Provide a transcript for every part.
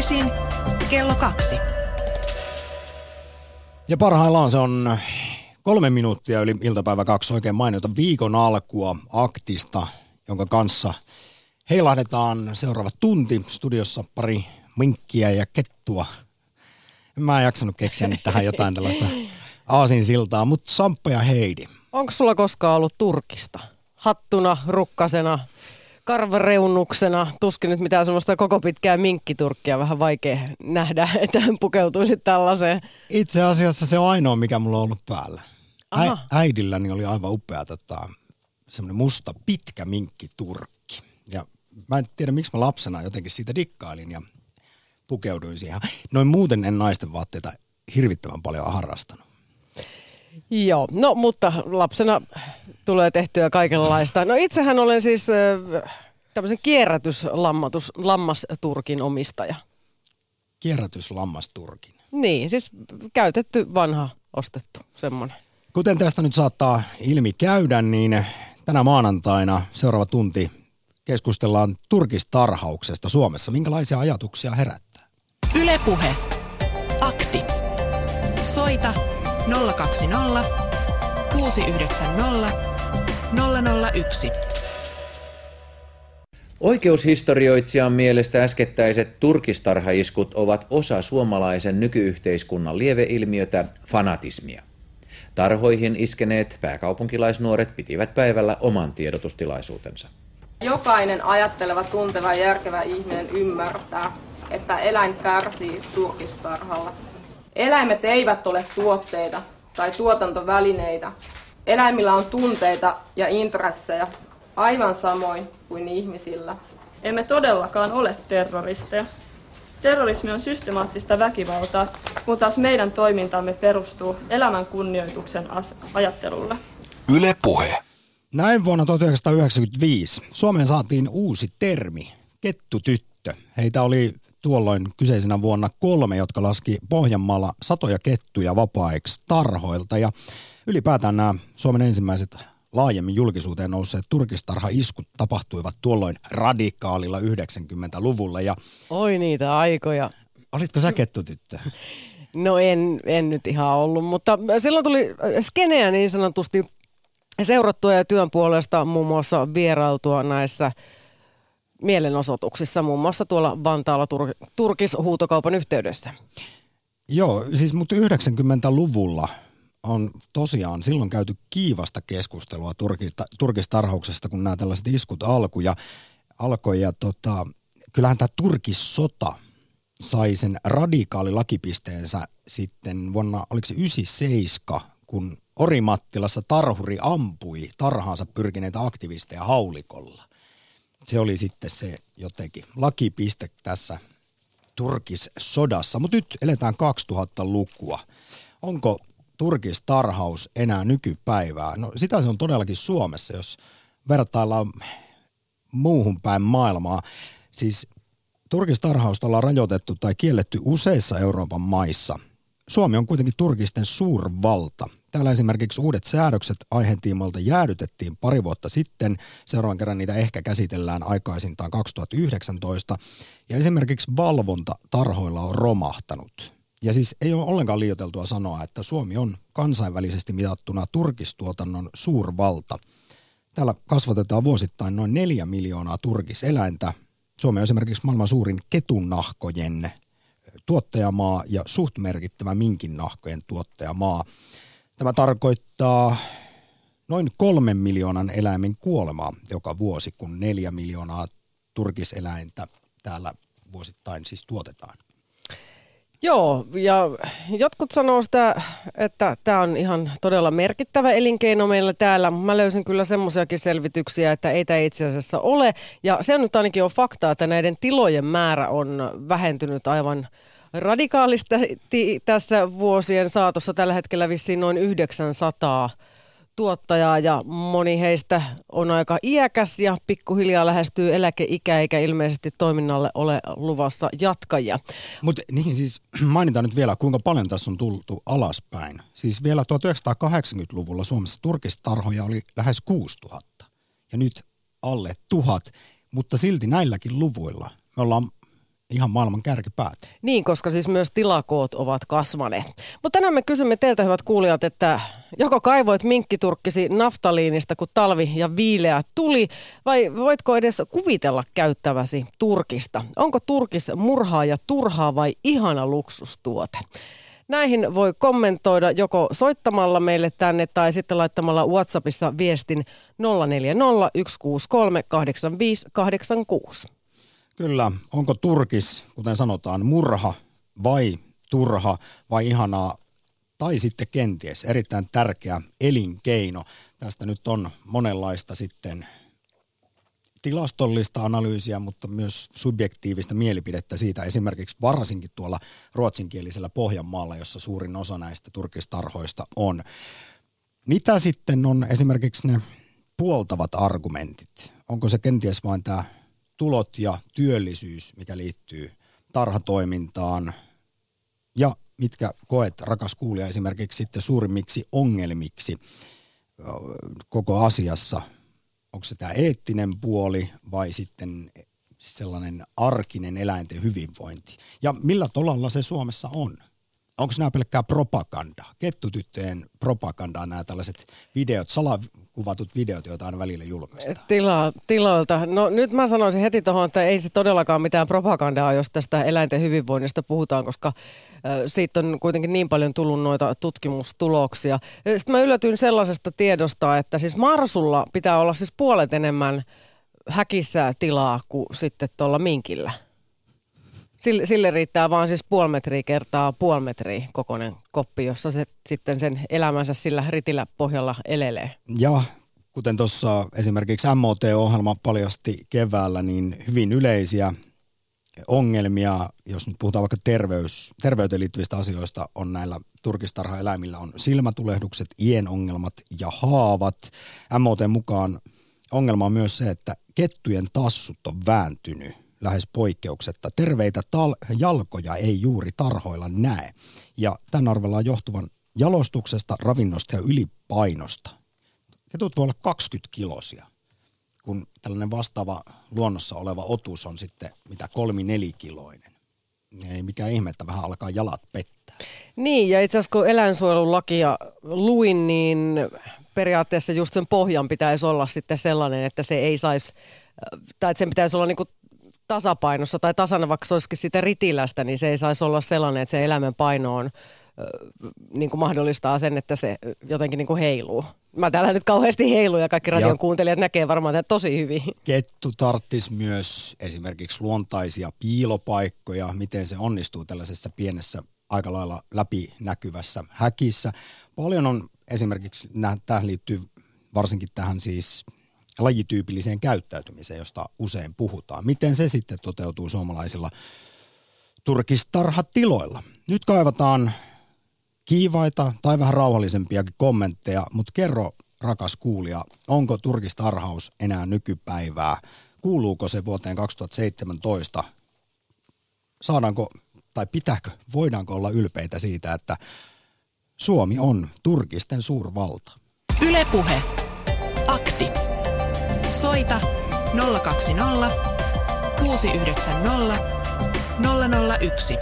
Arkisin kello kaksi. Ja parhaillaan se on kolme minuuttia yli iltapäivä kaksi oikein mainiota viikon alkua aktista, jonka kanssa heilahdetaan seuraava tunti. Studiossa pari minkkiä ja kettua. Mä en jaksanut keksiä nyt tähän jotain tällaista aasinsiltaa, mutta Samppa ja Heidi. Onko sulla koskaan ollut Turkista? Hattuna, rukkasena, karvareunuksena, tuskin nyt mitään semmoista koko pitkää minkkiturkkia, vähän vaikea nähdä, että pukeutuisi tällaiseen. Itse asiassa se on ainoa, mikä mulla on ollut päällä. Ä- Aha. äidilläni oli aivan upea tota, semmoinen musta pitkä minkkiturkki. Ja mä en tiedä, miksi mä lapsena jotenkin siitä dikkailin ja pukeuduin siihen. Noin muuten en naisten vaatteita hirvittävän paljon harrastanut. Joo, no mutta lapsena tulee tehtyä kaikenlaista. No itsehän olen siis äh, tämmöisen kierrätyslammatus, lammasturkin omistaja. Kierrätyslammasturkin. Niin, siis käytetty, vanha, ostettu, semmoinen. Kuten tästä nyt saattaa ilmi käydä, niin tänä maanantaina seuraava tunti keskustellaan turkistarhauksesta Suomessa. Minkälaisia ajatuksia herättää? Ylepuhe. Akti. Soita 020 690 001. Oikeushistorioitsijan mielestä äskettäiset turkistarhaiskut ovat osa suomalaisen nykyyhteiskunnan lieveilmiötä fanatismia. Tarhoihin iskeneet pääkaupunkilaisnuoret pitivät päivällä oman tiedotustilaisuutensa. Jokainen ajatteleva, tunteva ja järkevä ihminen ymmärtää, että eläin kärsii turkistarhalla. Eläimet eivät ole tuotteita tai tuotantovälineitä. Eläimillä on tunteita ja intressejä aivan samoin kuin ihmisillä. Emme todellakaan ole terroristeja. Terrorismi on systemaattista väkivaltaa, kun taas meidän toimintamme perustuu elämän kunnioituksen as- ajattelulle. Yle Puhe. Näin vuonna 1995 Suomeen saatiin uusi termi, kettutyttö. Heitä oli tuolloin kyseisenä vuonna kolme, jotka laski Pohjanmaalla satoja kettuja vapaaiksi tarhoilta. Ja ylipäätään nämä Suomen ensimmäiset laajemmin julkisuuteen nousseet turkistarha-iskut tapahtuivat tuolloin radikaalilla 90-luvulla. Ja Oi niitä aikoja. olitko sä kettutyttö? No en, en nyt ihan ollut, mutta silloin tuli skeneä niin sanotusti seurattua ja työn puolesta muun muassa vierailtua näissä mielenosoituksissa, muun muassa tuolla Vantaalla Tur- Turkis-huutokaupan yhteydessä. Joo, siis mutta 90-luvulla on tosiaan silloin käyty kiivasta keskustelua turkista, turkistarhauksesta, kun nämä tällaiset iskut alkoi. Ja, alkoi ja tota, kyllähän tämä turkissota sai sen radikaali lakipisteensä sitten vuonna, oliko se 97, kun Orimattilassa tarhuri ampui tarhaansa pyrkineitä aktivisteja haulikolla. Se oli sitten se jotenkin lakipiste tässä turkissodassa. Mutta nyt eletään 2000-lukua. Onko turkistarhaus enää nykypäivää? No sitä se on todellakin Suomessa, jos vertaillaan muuhun päin maailmaa. Siis turkistarhausta ollaan rajoitettu tai kielletty useissa Euroopan maissa. Suomi on kuitenkin turkisten suurvalta. Täällä esimerkiksi uudet säädökset aiheen tiimoilta jäädytettiin pari vuotta sitten. Seuraavan kerran niitä ehkä käsitellään aikaisintaan 2019. Ja esimerkiksi valvonta tarhoilla on romahtanut. Ja siis ei ole ollenkaan liioteltua sanoa, että Suomi on kansainvälisesti mitattuna turkistuotannon suurvalta. Täällä kasvatetaan vuosittain noin neljä miljoonaa turkiseläintä. Suomi on esimerkiksi maailman suurin ketunnahkojen tuottajamaa ja suht merkittävä minkinnahkojen tuottajamaa. Tämä tarkoittaa noin kolmen miljoonan eläimen kuolemaa joka vuosi, kun neljä miljoonaa turkiseläintä täällä vuosittain siis tuotetaan. Joo, ja jotkut sanoo sitä, että tämä on ihan todella merkittävä elinkeino meillä täällä. Mä löysin kyllä semmoisiakin selvityksiä, että ei tämä itse asiassa ole. Ja se on nyt ainakin on fakta, että näiden tilojen määrä on vähentynyt aivan radikaalisti tässä vuosien saatossa. Tällä hetkellä vissiin noin 900 tuottajaa ja moni heistä on aika iäkäs ja pikkuhiljaa lähestyy eläkeikä eikä ilmeisesti toiminnalle ole luvassa jatkajia. Mutta niin siis mainitaan nyt vielä, kuinka paljon tässä on tultu alaspäin. Siis vielä 1980-luvulla Suomessa turkistarhoja oli lähes 6000 ja nyt alle tuhat, mutta silti näilläkin luvuilla me ollaan ihan maailman kärkipäät. Niin, koska siis myös tilakoot ovat kasvaneet. Mutta tänään me kysymme teiltä, hyvät kuulijat, että joko kaivoit minkkiturkkisi naftaliinista, kun talvi ja viileä tuli, vai voitko edes kuvitella käyttäväsi turkista? Onko turkis murhaa ja turhaa vai ihana luksustuote? Näihin voi kommentoida joko soittamalla meille tänne tai sitten laittamalla WhatsAppissa viestin 040 163 8586. Kyllä, onko turkis, kuten sanotaan, murha vai turha vai ihanaa tai sitten kenties erittäin tärkeä elinkeino. Tästä nyt on monenlaista sitten tilastollista analyysiä, mutta myös subjektiivista mielipidettä siitä esimerkiksi varsinkin tuolla ruotsinkielisellä Pohjanmaalla, jossa suurin osa näistä turkistarhoista on. Mitä sitten on esimerkiksi ne puoltavat argumentit? Onko se kenties vain tämä tulot ja työllisyys, mikä liittyy tarhatoimintaan ja mitkä koet, rakas kuulija, esimerkiksi sitten suurimmiksi ongelmiksi koko asiassa? Onko se tämä eettinen puoli vai sitten sellainen arkinen eläinten hyvinvointi? Ja millä tolalla se Suomessa on? Onko nämä pelkkää propagandaa? Kettutyttöjen propagandaa nämä tällaiset videot, salakuvatut videot, joita aina välillä julkaistaan? Tila, tiloilta. No nyt mä sanoisin heti tuohon, että ei se todellakaan mitään propagandaa, jos tästä eläinten hyvinvoinnista puhutaan, koska siitä on kuitenkin niin paljon tullut noita tutkimustuloksia. Sitten mä yllätyin sellaisesta tiedosta, että siis Marsulla pitää olla siis puolet enemmän häkissä tilaa kuin sitten tuolla minkillä. Sille, sille riittää vaan siis puoli metriä kertaa puoli metriä kokoinen koppi, jossa se sitten sen elämänsä sillä ritillä pohjalla elelee. Ja kuten tuossa esimerkiksi MOT-ohjelma paljasti keväällä, niin hyvin yleisiä ongelmia, jos nyt puhutaan vaikka terveys, terveyteen liittyvistä asioista, on näillä turkistarhaeläimillä on silmätulehdukset, ien ongelmat ja haavat. MOT mukaan ongelma on myös se, että kettujen tassut on vääntynyt lähes poikkeuksetta. Terveitä tal- jalkoja ei juuri tarhoilla näe. Ja tämän arvellaan johtuvan jalostuksesta, ravinnosta ja ylipainosta. Ketut voi olla 20 kilosia, kun tällainen vastaava luonnossa oleva otus on sitten mitä kolmi nelikiloinen. Ei mikään ihme, että vähän alkaa jalat pettää. Niin, ja itse asiassa kun eläinsuojelulakia luin, niin periaatteessa just sen pohjan pitäisi olla sitten sellainen, että se ei saisi, tai että sen pitäisi olla niinku tasapainossa tai tasana, vaikka se olisikin sitä ritilästä, niin se ei saisi olla sellainen, että se eläimen paino on niin kuin mahdollistaa sen, että se jotenkin niin kuin heiluu. Mä täällä nyt kauheasti heilu ja kaikki radion ja kuuntelijat näkee varmaan tätä tosi hyvin. Kettu tarttis myös esimerkiksi luontaisia piilopaikkoja, miten se onnistuu tällaisessa pienessä aika lailla läpinäkyvässä häkissä. Paljon on esimerkiksi, tähän liittyy varsinkin tähän siis lajityypilliseen käyttäytymiseen, josta usein puhutaan. Miten se sitten toteutuu suomalaisilla turkistarhatiloilla? Nyt kaivataan kiivaita tai vähän rauhallisempiakin kommentteja, mutta kerro rakas kuulija, onko turkistarhaus enää nykypäivää? Kuuluuko se vuoteen 2017? Saadaanko tai pitääkö, voidaanko olla ylpeitä siitä, että Suomi on turkisten suurvalta? Ylepuhe. Akti. Soita 020 690 001.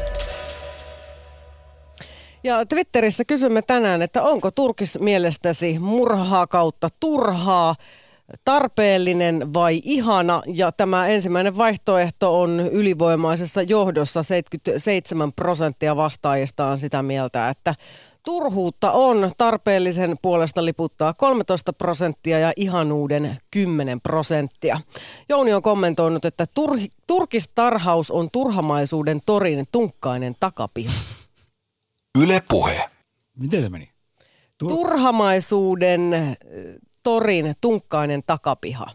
Ja Twitterissä kysymme tänään, että onko Turkis mielestäsi murhaa kautta turhaa, tarpeellinen vai ihana? Ja tämä ensimmäinen vaihtoehto on ylivoimaisessa johdossa 77 prosenttia vastaajista on sitä mieltä, että Turhuutta on tarpeellisen puolesta liputtaa 13 prosenttia ja ihanuuden 10 prosenttia. Jouni on kommentoinut, että tur- turkistarhaus on turhamaisuuden torin tunkkainen takapiha. Yle puhe. Miten se meni? Tur- Turhamaisuuden torin tunkkainen takapiha.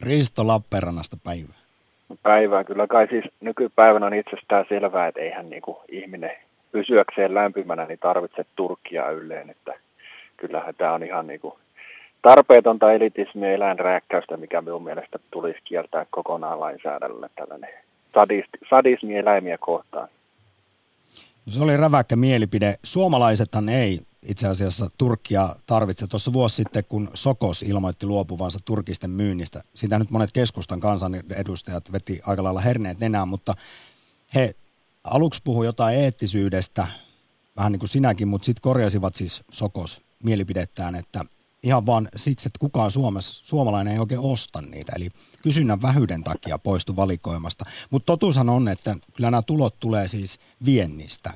Risto Lappeenrannasta päivää. Päivää. Kyllä kai siis nykypäivänä on itsestään selvää, että eihän niinku ihminen pysyäkseen lämpimänä niin tarvitse turkkia ylleen, että kyllähän tämä on ihan niin kuin tarpeetonta elitismiä eläinrääkkäystä, mikä minun mielestä tulisi kieltää kokonaan lainsäädännöllä tällainen sadismi eläimiä kohtaan. Se oli räväkkä mielipide. Suomalaisethan ei itse asiassa Turkkia tarvitse. Tuossa vuosi sitten, kun Sokos ilmoitti luopuvansa turkisten myynnistä, sitä nyt monet keskustan kansanedustajat veti aika lailla herneet nenään, mutta he aluksi puhui jotain eettisyydestä, vähän niin kuin sinäkin, mutta sitten korjasivat siis Sokos mielipidettään, että ihan vaan siksi, että kukaan Suomessa, suomalainen ei oikein osta niitä. Eli kysynnän vähyyden takia poistu valikoimasta. Mutta totuushan on, että kyllä nämä tulot tulee siis viennistä.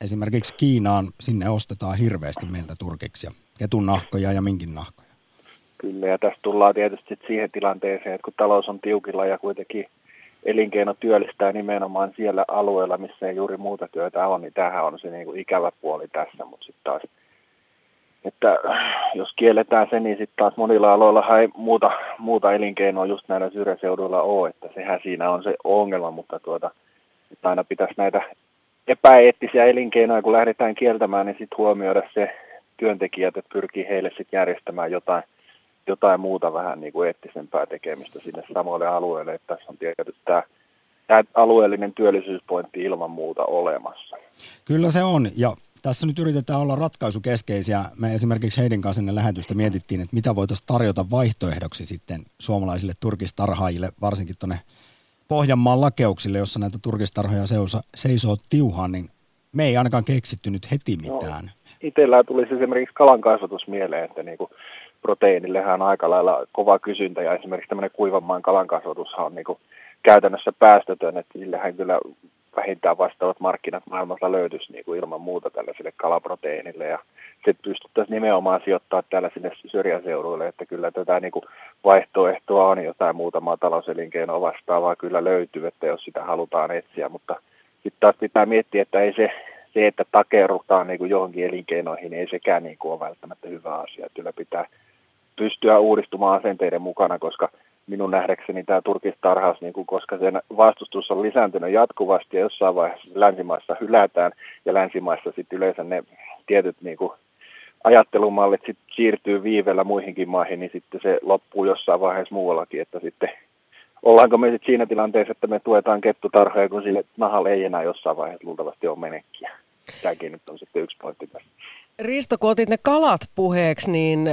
Esimerkiksi Kiinaan sinne ostetaan hirveästi meiltä turkiksi ketun nahkoja ja minkin nahkoja. Kyllä, ja tässä tullaan tietysti siihen tilanteeseen, että kun talous on tiukilla ja kuitenkin elinkeino työllistää nimenomaan siellä alueella, missä ei juuri muuta työtä on, niin tämähän on se niin kuin ikävä puoli tässä, mutta sitten taas että jos kielletään se, niin sitten taas monilla aloilla ei muuta, muuta elinkeinoa just näillä syrjäseuduilla ole, että sehän siinä on se ongelma, mutta tuota, että aina pitäisi näitä epäeettisiä elinkeinoja, kun lähdetään kieltämään, niin sitten huomioida se työntekijät, että pyrkii heille sitten järjestämään jotain, jotain muuta vähän niin kuin eettisempää tekemistä sinne samoille alueille, että tässä on tietysti tämä tämä alueellinen työllisyyspointti ilman muuta olemassa. Kyllä se on, ja tässä nyt yritetään olla ratkaisukeskeisiä. Me esimerkiksi heidän kanssa ennen lähetystä mietittiin, että mitä voitaisiin tarjota vaihtoehdoksi sitten suomalaisille turkistarhaajille, varsinkin tuonne Pohjanmaan lakeuksille, jossa näitä turkistarhoja seisoo tiuhaan, niin me ei ainakaan keksitty nyt heti no, mitään. No, itsellään tulisi esimerkiksi kalan kasvatus mieleen, että niin kuin proteiinillehän on aika lailla kova kysyntä ja esimerkiksi tämmöinen kuivanmaan kalan kasvatushan on niin kuin käytännössä päästötön, että sillehän kyllä vähintään vastaavat markkinat maailmassa löytyisi niin kuin ilman muuta tällaisille kalaproteiinille ja sitten pystyttäisiin nimenomaan sijoittaa tällaisille syrjäseuduille, että kyllä tätä niin kuin vaihtoehtoa on jotain muutamaa talouselinkeinoa vastaavaa kyllä löytyy, että jos sitä halutaan etsiä, mutta sitten taas pitää miettiä, että ei se, se että takerrutaan niin kuin johonkin elinkeinoihin, niin ei sekään niin kuin ole välttämättä hyvä asia. Kyllä pitää pystyä uudistumaan asenteiden mukana, koska minun nähdäkseni tämä turkistarhaus, niin kuin, koska sen vastustus on lisääntynyt jatkuvasti ja jossain vaiheessa länsimaissa hylätään ja länsimaissa sitten yleensä ne tietyt niin kuin, ajattelumallit sit siirtyy viivellä muihinkin maihin, niin sitten se loppuu jossain vaiheessa muuallakin, että sitten ollaanko me sitten siinä tilanteessa, että me tuetaan kettutarhoja, kun sille nahalle ei enää jossain vaiheessa luultavasti ole menekkiä. Tämäkin nyt on sitten yksi pointti tässä. Risto, kun otit ne kalat puheeksi, niin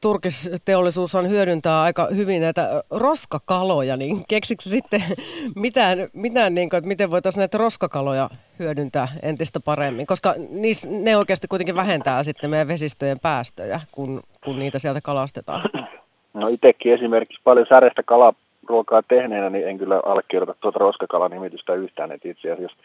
turkisteollisuus on hyödyntää aika hyvin näitä roskakaloja, niin keksikö sitten mitään, mitään niin kuin, että miten voitaisiin näitä roskakaloja hyödyntää entistä paremmin? Koska niis, ne oikeasti kuitenkin vähentää sitten meidän vesistöjen päästöjä, kun, kun niitä sieltä kalastetaan. No itsekin esimerkiksi paljon särestä kalaruokaa tehneenä, niin en kyllä allekirjoita tuota roskakalanimitystä yhtään, että itse asiassa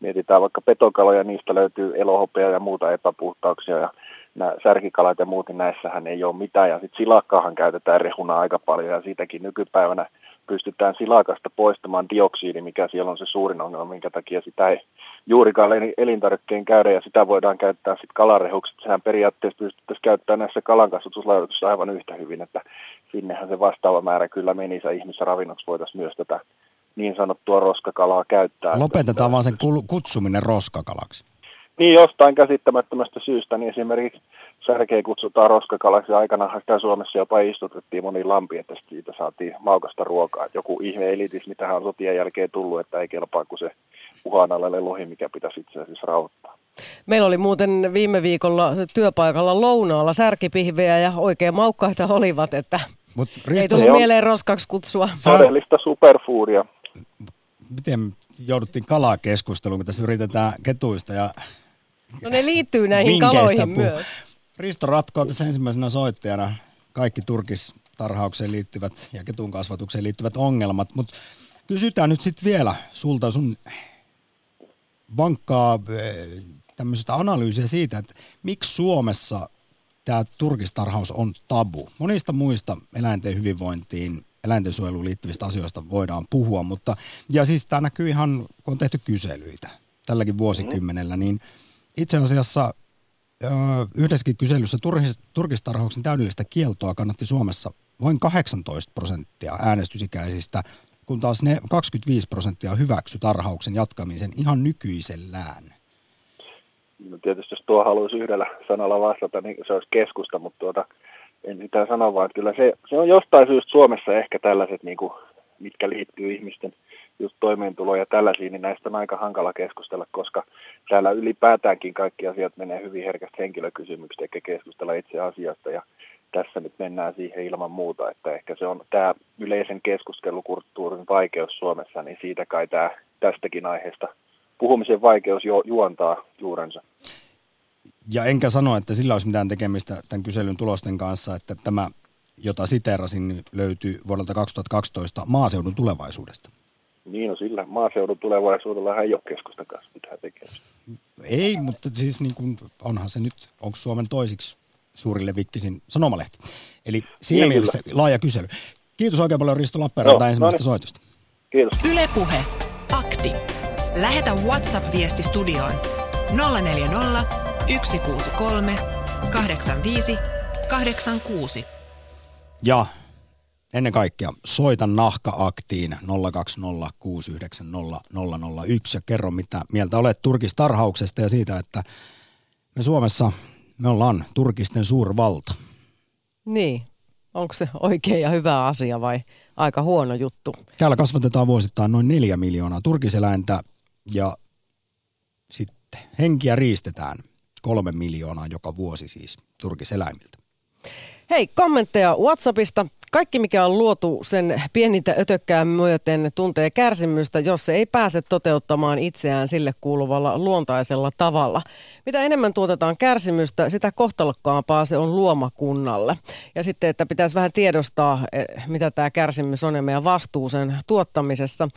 mietitään vaikka petokaloja, niistä löytyy elohopea ja muuta epäpuhtauksia ja nämä särkikalat ja muut, niin näissähän ei ole mitään. Ja sitten silakkaahan käytetään rehuna aika paljon ja siitäkin nykypäivänä pystytään silakasta poistamaan dioksiidi, mikä siellä on se suurin ongelma, minkä takia sitä ei juurikaan elintarvikkeen käydä ja sitä voidaan käyttää sitten kalarehuksi. Sehän periaatteessa pystyttäisiin käyttämään näissä kalankasvatuslaitoksissa aivan yhtä hyvin, että sinnehän se vastaava määrä kyllä menisi ja ihmisravinnoksi voitaisiin myös tätä niin sanottua roskakalaa käyttää. Lopetetaan vaan sen kutsuminen roskakalaksi. Niin jostain käsittämättömästä syystä, niin esimerkiksi särkeä kutsutaan roskakalaksi. Aikana sitä Suomessa jopa istutettiin moniin lampiin, että siitä saatiin maukasta ruokaa. Joku ihme elitis, mitä on sotien jälkeen tullut, että ei kelpaa kuin se uhanalainen lohi, mikä pitäisi itse asiassa rauhoittaa. Meillä oli muuten viime viikolla työpaikalla lounaalla särkipihvejä ja oikein maukkaita olivat, että Mut Risto, ei tullut mieleen roskaksi kutsua. Todellista superfoodia miten jouduttiin kalaa keskusteluun, kun tässä yritetään ketuista ja No ne liittyy näihin kaloihin puh- myös. Risto ratkoo tässä ensimmäisenä soittajana kaikki turkistarhaukseen liittyvät ja ketun kasvatukseen liittyvät ongelmat, mutta kysytään nyt sitten vielä sulta sun vankkaa eh, tämmöistä analyysiä siitä, että miksi Suomessa tämä turkistarhaus on tabu. Monista muista eläinten hyvinvointiin eläintensuojeluun liittyvistä asioista voidaan puhua, mutta ja siis tämä näkyy ihan, kun on tehty kyselyitä tälläkin vuosikymmenellä, niin itse asiassa yhdessäkin kyselyssä turkistarhauksen täydellistä kieltoa kannatti Suomessa vain 18 prosenttia äänestysikäisistä, kun taas ne 25 prosenttia hyväksy tarhauksen jatkamisen ihan nykyisellään. No tietysti jos tuo haluaisi yhdellä sanalla vastata, niin se olisi keskusta, mutta tuota, en sitä sano, vaan kyllä se, se on jostain syystä Suomessa ehkä tällaiset, niin kuin, mitkä liittyy ihmisten just toimeentulo ja tällaisia, niin näistä on aika hankala keskustella, koska täällä ylipäätäänkin kaikki asiat menee hyvin herkästi henkilökysymyksiä eikä keskustella itse asiasta ja tässä nyt mennään siihen ilman muuta, että ehkä se on tämä yleisen keskustelukulttuurin vaikeus Suomessa, niin siitä kai tämä tästäkin aiheesta puhumisen vaikeus ju- juontaa juurensa. Ja enkä sano, että sillä olisi mitään tekemistä tämän kyselyn tulosten kanssa, että tämä, jota siteerasin, löytyy vuodelta 2012 maaseudun tulevaisuudesta. Niin, no sillä maaseudun tulevaisuudella ei ole keskustan kanssa mitään tekemistä. Ei, mutta siis niin kuin, onhan se nyt, onko Suomen toisiksi suurille vikkisin sanomalehti. Eli siinä niin, mielessä kyllä. laaja kysely. Kiitos oikein paljon Risto Lappeenranta no, ensimmäisestä no niin. soitosta. Kiitos. Ylepuhe Akti. Lähetä WhatsApp-viesti studioon 040 163 85 86. Ja ennen kaikkea soita nahka-aktiin 020690001 ja kerro mitä mieltä olet turkistarhauksesta ja siitä, että me Suomessa me ollaan turkisten suurvalta. Niin, onko se oikein ja hyvä asia vai aika huono juttu? Täällä kasvatetaan vuosittain noin neljä miljoonaa turkiseläintä ja sitten henkiä riistetään kolme miljoonaa joka vuosi siis turkiseläimiltä. Hei, kommentteja WhatsAppista. Kaikki, mikä on luotu sen pienintä ötökkää myöten, tuntee kärsimystä, jos se ei pääse toteuttamaan itseään sille kuuluvalla luontaisella tavalla. Mitä enemmän tuotetaan kärsimystä, sitä kohtalokkaampaa se on luomakunnalle. Ja sitten, että pitäisi vähän tiedostaa, eh, mitä tämä kärsimys on ja meidän vastuu sen tuottamisessa.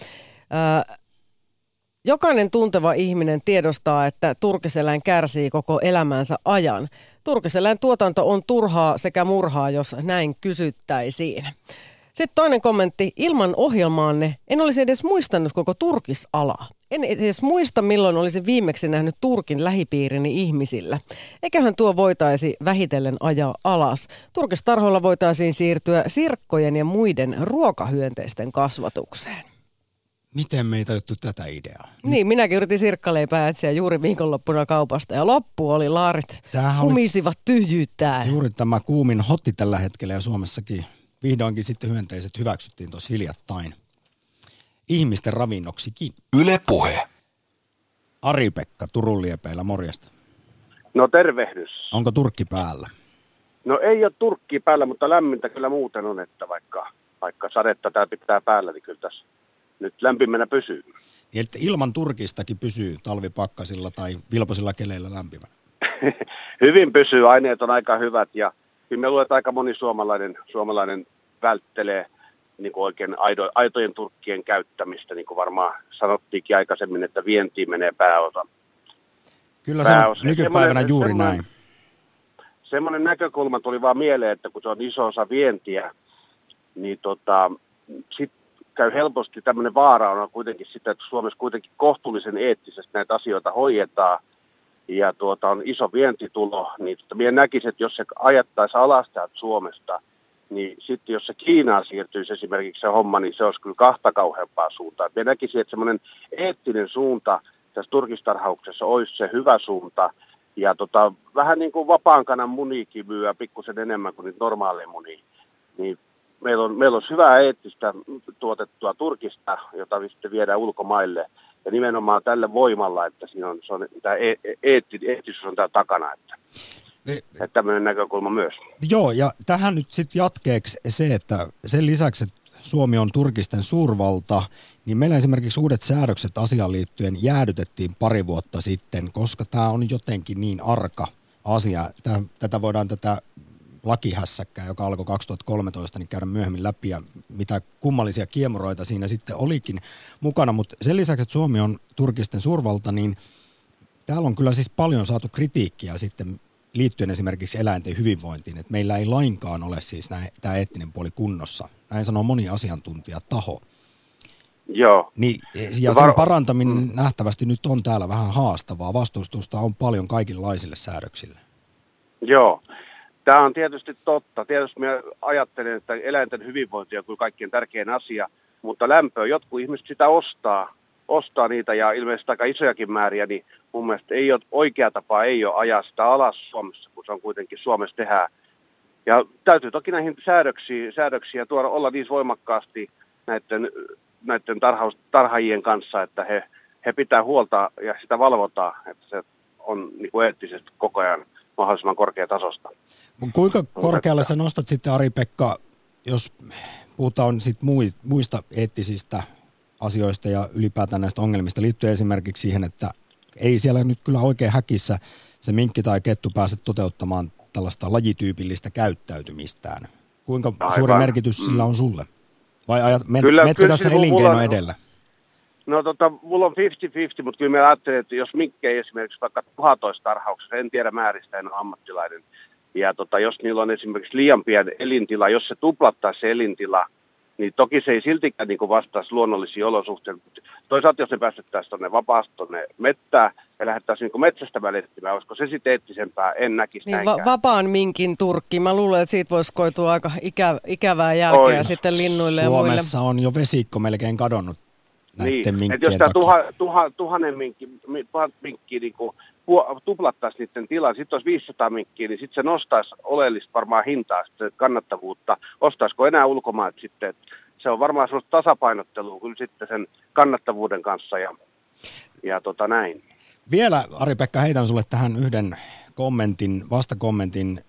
Jokainen tunteva ihminen tiedostaa, että turkiseläin kärsii koko elämänsä ajan. Turkiseläin tuotanto on turhaa sekä murhaa, jos näin kysyttäisiin. Sitten toinen kommentti. Ilman ohjelmaanne en olisi edes muistanut koko turkisalaa. En edes muista, milloin olisin viimeksi nähnyt Turkin lähipiirini ihmisillä. Eiköhän tuo voitaisi vähitellen ajaa alas. Turkistarhoilla voitaisiin siirtyä sirkkojen ja muiden ruokahyönteisten kasvatukseen. Miten meitä juttu tätä ideaa? Niin, minäkin yritin sirkkaleipää etsiä juuri viikonloppuna kaupasta ja loppu oli laarit Tämähän kumisivat tyhjyyttään. Juuri tämä kuumin hotti tällä hetkellä ja Suomessakin vihdoinkin sitten hyönteiset hyväksyttiin tuossa hiljattain. Ihmisten ravinnoksikin. Yle Puhe. Ari-Pekka Turun liepeillä, morjesta. No tervehdys. Onko turkki päällä? No ei ole turkki päällä, mutta lämmintä kyllä muuten on, että vaikka, vaikka sadetta tää pitää päällä, niin kyllä tässä nyt lämpimänä pysyy. Niin, että ilman turkistakin pysyy talvipakkasilla tai vilposilla keleillä lämpimänä? Hyvin pysyy, aineet on aika hyvät ja kyllä me luulen, että aika moni suomalainen, suomalainen välttelee niin kuin oikein aido, aitojen turkkien käyttämistä, niin kuin varmaan sanottiinkin aikaisemmin, että vientiin menee pääosa. Kyllä se on nykypäivänä juuri näin. Semmoinen näkökulma tuli vaan mieleen, että kun se on iso osa vientiä, niin tota, sit käy helposti tämmöinen vaara on kuitenkin sitä, että Suomessa kuitenkin kohtuullisen eettisesti näitä asioita hoidetaan ja tuota, on iso vientitulo, niin tuota, minä näkisin, että jos se ajattaisi alas täältä Suomesta, niin sitten jos se Kiinaan siirtyisi esimerkiksi se homma, niin se olisi kyllä kahta kauheampaa suuntaa. Minä näkisin, että semmoinen eettinen suunta tässä turkistarhauksessa olisi se hyvä suunta, ja tota, vähän niin kuin vapaan kanan muniikin pikkusen enemmän kuin normaaleja munia. Niin meillä on, meillä on hyvää eettistä tuotettua Turkista, jota sitten viedään ulkomaille. Ja nimenomaan tälle voimalla, että siinä on, se on tämä e, e, eetti, eettisyys on täällä takana. Että, että tämmöinen näkökulma myös. Joo, ja tähän nyt sitten jatkeeksi se, että sen lisäksi, että Suomi on turkisten suurvalta, niin meillä esimerkiksi uudet säädökset asiaan liittyen jäädytettiin pari vuotta sitten, koska tämä on jotenkin niin arka asia. tätä voidaan tätä lakihässäkkää, joka alkoi 2013, niin käydä myöhemmin läpi ja mitä kummallisia kiemuroita siinä sitten olikin mukana. Mutta sen lisäksi, että Suomi on turkisten suurvalta, niin täällä on kyllä siis paljon saatu kritiikkiä sitten liittyen esimerkiksi eläinten hyvinvointiin, että meillä ei lainkaan ole siis tämä eettinen puoli kunnossa. Näin sanoo moni asiantuntijataho. Joo. Niin, ja sen parantaminen mm. nähtävästi nyt on täällä vähän haastavaa. Vastustusta on paljon kaikenlaisille säädöksille. Joo. Tämä on tietysti totta. Tietysti minä ajattelen, että eläinten hyvinvointi on kyllä kaikkien tärkein asia, mutta lämpöä, jotkut ihmiset sitä ostaa, ostaa niitä ja ilmeisesti aika isojakin määriä, niin mun mielestä ei ole, oikea tapa ei ole ajaa sitä alas Suomessa, kun se on kuitenkin Suomessa tehdään. Ja täytyy toki näihin säädöksiä, säädöksiä tuoda olla niin voimakkaasti näiden näiden tarhaus, tarhaajien kanssa, että he, he pitää huolta ja sitä valvotaan, että se on niin kuin eettisesti koko ajan mahdollisimman korkeatasosta. Kuinka korkealle sä nostat sitten Ari-Pekka, jos puhutaan sit muista eettisistä asioista ja ylipäätään näistä ongelmista liittyen esimerkiksi siihen, että ei siellä nyt kyllä oikein häkissä se minkki tai kettu pääse toteuttamaan tällaista lajityypillistä käyttäytymistään. Kuinka Aivan. suuri merkitys mm. sillä on sulle? Vai ajat, men, kyllä, menetkö kyllä tässä elinkeino mulla, edellä? No tota, mulla on 50-50, mutta kyllä mä ajattelen, että jos minkki ei esimerkiksi vaikka tuhatoistarhauksessa, en tiedä määristä, en ole ammattilainen, ja tota, jos niillä on esimerkiksi liian pieni elintila, jos se tuplattaa se elintila, niin toki se ei siltikään niin vastaisi luonnollisia olosuhteita. Toisaalta jos ne päästettäisiin tuonne vapaasti tuonne mettään ja lähdettäisiin niin metsästä välittimään, olisiko se sitten eettisempää? En näkisi niin, va- vapaan minkin turkki. Mä luulen, että siitä voisi koitua aika ikä, ikävää jälkeä Oi. sitten linnuille Suomessa ja muille. on jo vesikko melkein kadonnut näiden niin, minkkien jos tämä tuha, tuha, tuhannen minkki, tuhat minkkiä niin tuplattaisiin niiden tilaa, sitten olisi 500 minkkiä, niin sitten se nostaisi oleellisesti varmaan hintaa, sitten kannattavuutta. Ostaisiko enää ulkomaat sitten? Se on varmaan sellaista tasapainottelua kyllä sitten sen kannattavuuden kanssa ja, ja tota näin. Vielä Ari-Pekka heitän sulle tähän yhden kommentin, vastakommentin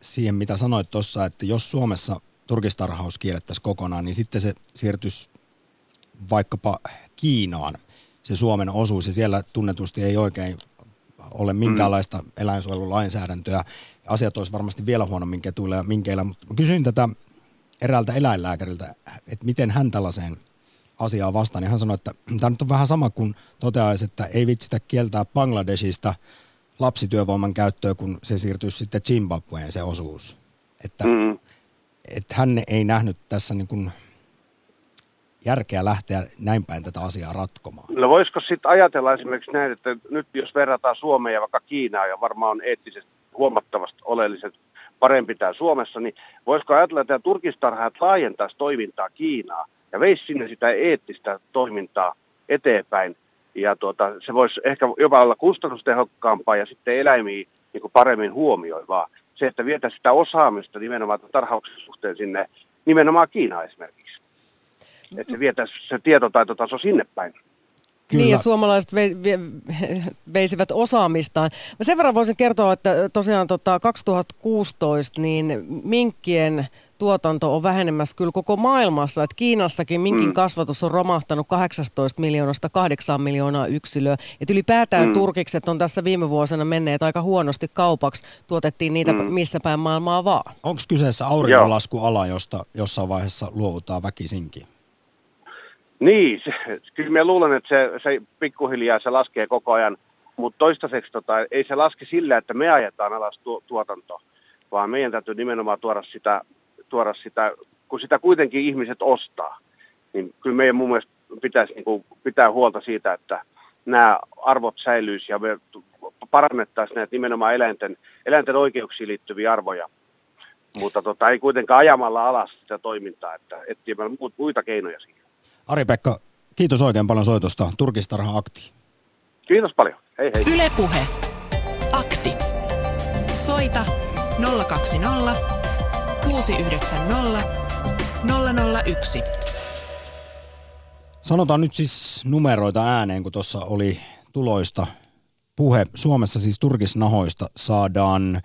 siihen, mitä sanoit tuossa, että jos Suomessa turkistarhaus kiellettäisiin kokonaan, niin sitten se siirtyisi vaikkapa Kiinaan, se Suomen osuus, ja siellä tunnetusti ei oikein ole minkäänlaista mm. eläinsuojelulainsäädäntöä. Asiat olisi varmasti vielä huonommin ketuilla ja minkeillä, mutta kysyin tätä eräältä eläinlääkäriltä, että miten hän tällaiseen asiaan vastaan. Ja hän sanoi, että tämä nyt on vähän sama kuin toteaisi, että ei vitsitä kieltää Bangladesista lapsityövoiman käyttöä, kun se siirtyisi sitten Zimbabween se osuus. Että, mm. että hän ei nähnyt tässä niin kuin järkeä lähteä näin päin tätä asiaa ratkomaan? No voisiko sitten ajatella esimerkiksi näin, että nyt jos verrataan Suomea ja vaikka Kiinaa, ja varmaan on eettisesti huomattavasti oleelliset parempi täällä Suomessa, niin voisiko ajatella, että turkistarhaat laajentaisi toimintaa Kiinaa ja veisi sinne sitä eettistä toimintaa eteenpäin. Ja tuota, se voisi ehkä jopa olla kustannustehokkaampaa ja sitten eläimiä niin kuin paremmin huomioivaa. Se, että vietä sitä osaamista nimenomaan tarhauksen suhteen sinne nimenomaan Kiinaan esimerkiksi että se vietäisi se tietotaitotaso sinne päin. Kyllä. Niin, että suomalaiset ve, ve, veisivät osaamistaan. Mä sen verran voisin kertoa, että tosiaan tota 2016 niin minkkien tuotanto on vähenemässä kyllä koko maailmassa. Että Kiinassakin minkin mm. kasvatus on romahtanut 18 miljoonasta 8 miljoonaa yksilöä. Että ylipäätään mm. turkikset on tässä viime vuosina menneet aika huonosti kaupaksi. Tuotettiin niitä mm. missä päin maailmaa vaan. Onko kyseessä aurinkolaskuala, josta jossain vaiheessa luovutaan väkisinkin? Niin, se, kyllä mä luulen, että se, se pikkuhiljaa se laskee koko ajan, mutta toistaiseksi tota, ei se laske sillä, että me ajetaan alas tu, tuotanto, vaan meidän täytyy nimenomaan tuoda sitä, tuoda sitä, kun sitä kuitenkin ihmiset ostaa, niin kyllä meidän mun mielestä pitäisi niin kuin, pitää huolta siitä, että nämä arvot säilyisi ja me parannettaisiin näitä nimenomaan eläinten, eläinten oikeuksiin liittyviä arvoja. Mutta tota, ei kuitenkaan ajamalla alas sitä toimintaa, että etsimällä muita keinoja siihen. Ari-Pekka, kiitos oikein paljon soitosta Turkistarha Akti. Kiitos paljon. Hei hei. Ylepuhe. Akti. Soita 020 690 001. Sanotaan nyt siis numeroita ääneen, kun tuossa oli tuloista puhe. Suomessa siis turkisnahoista saadaan,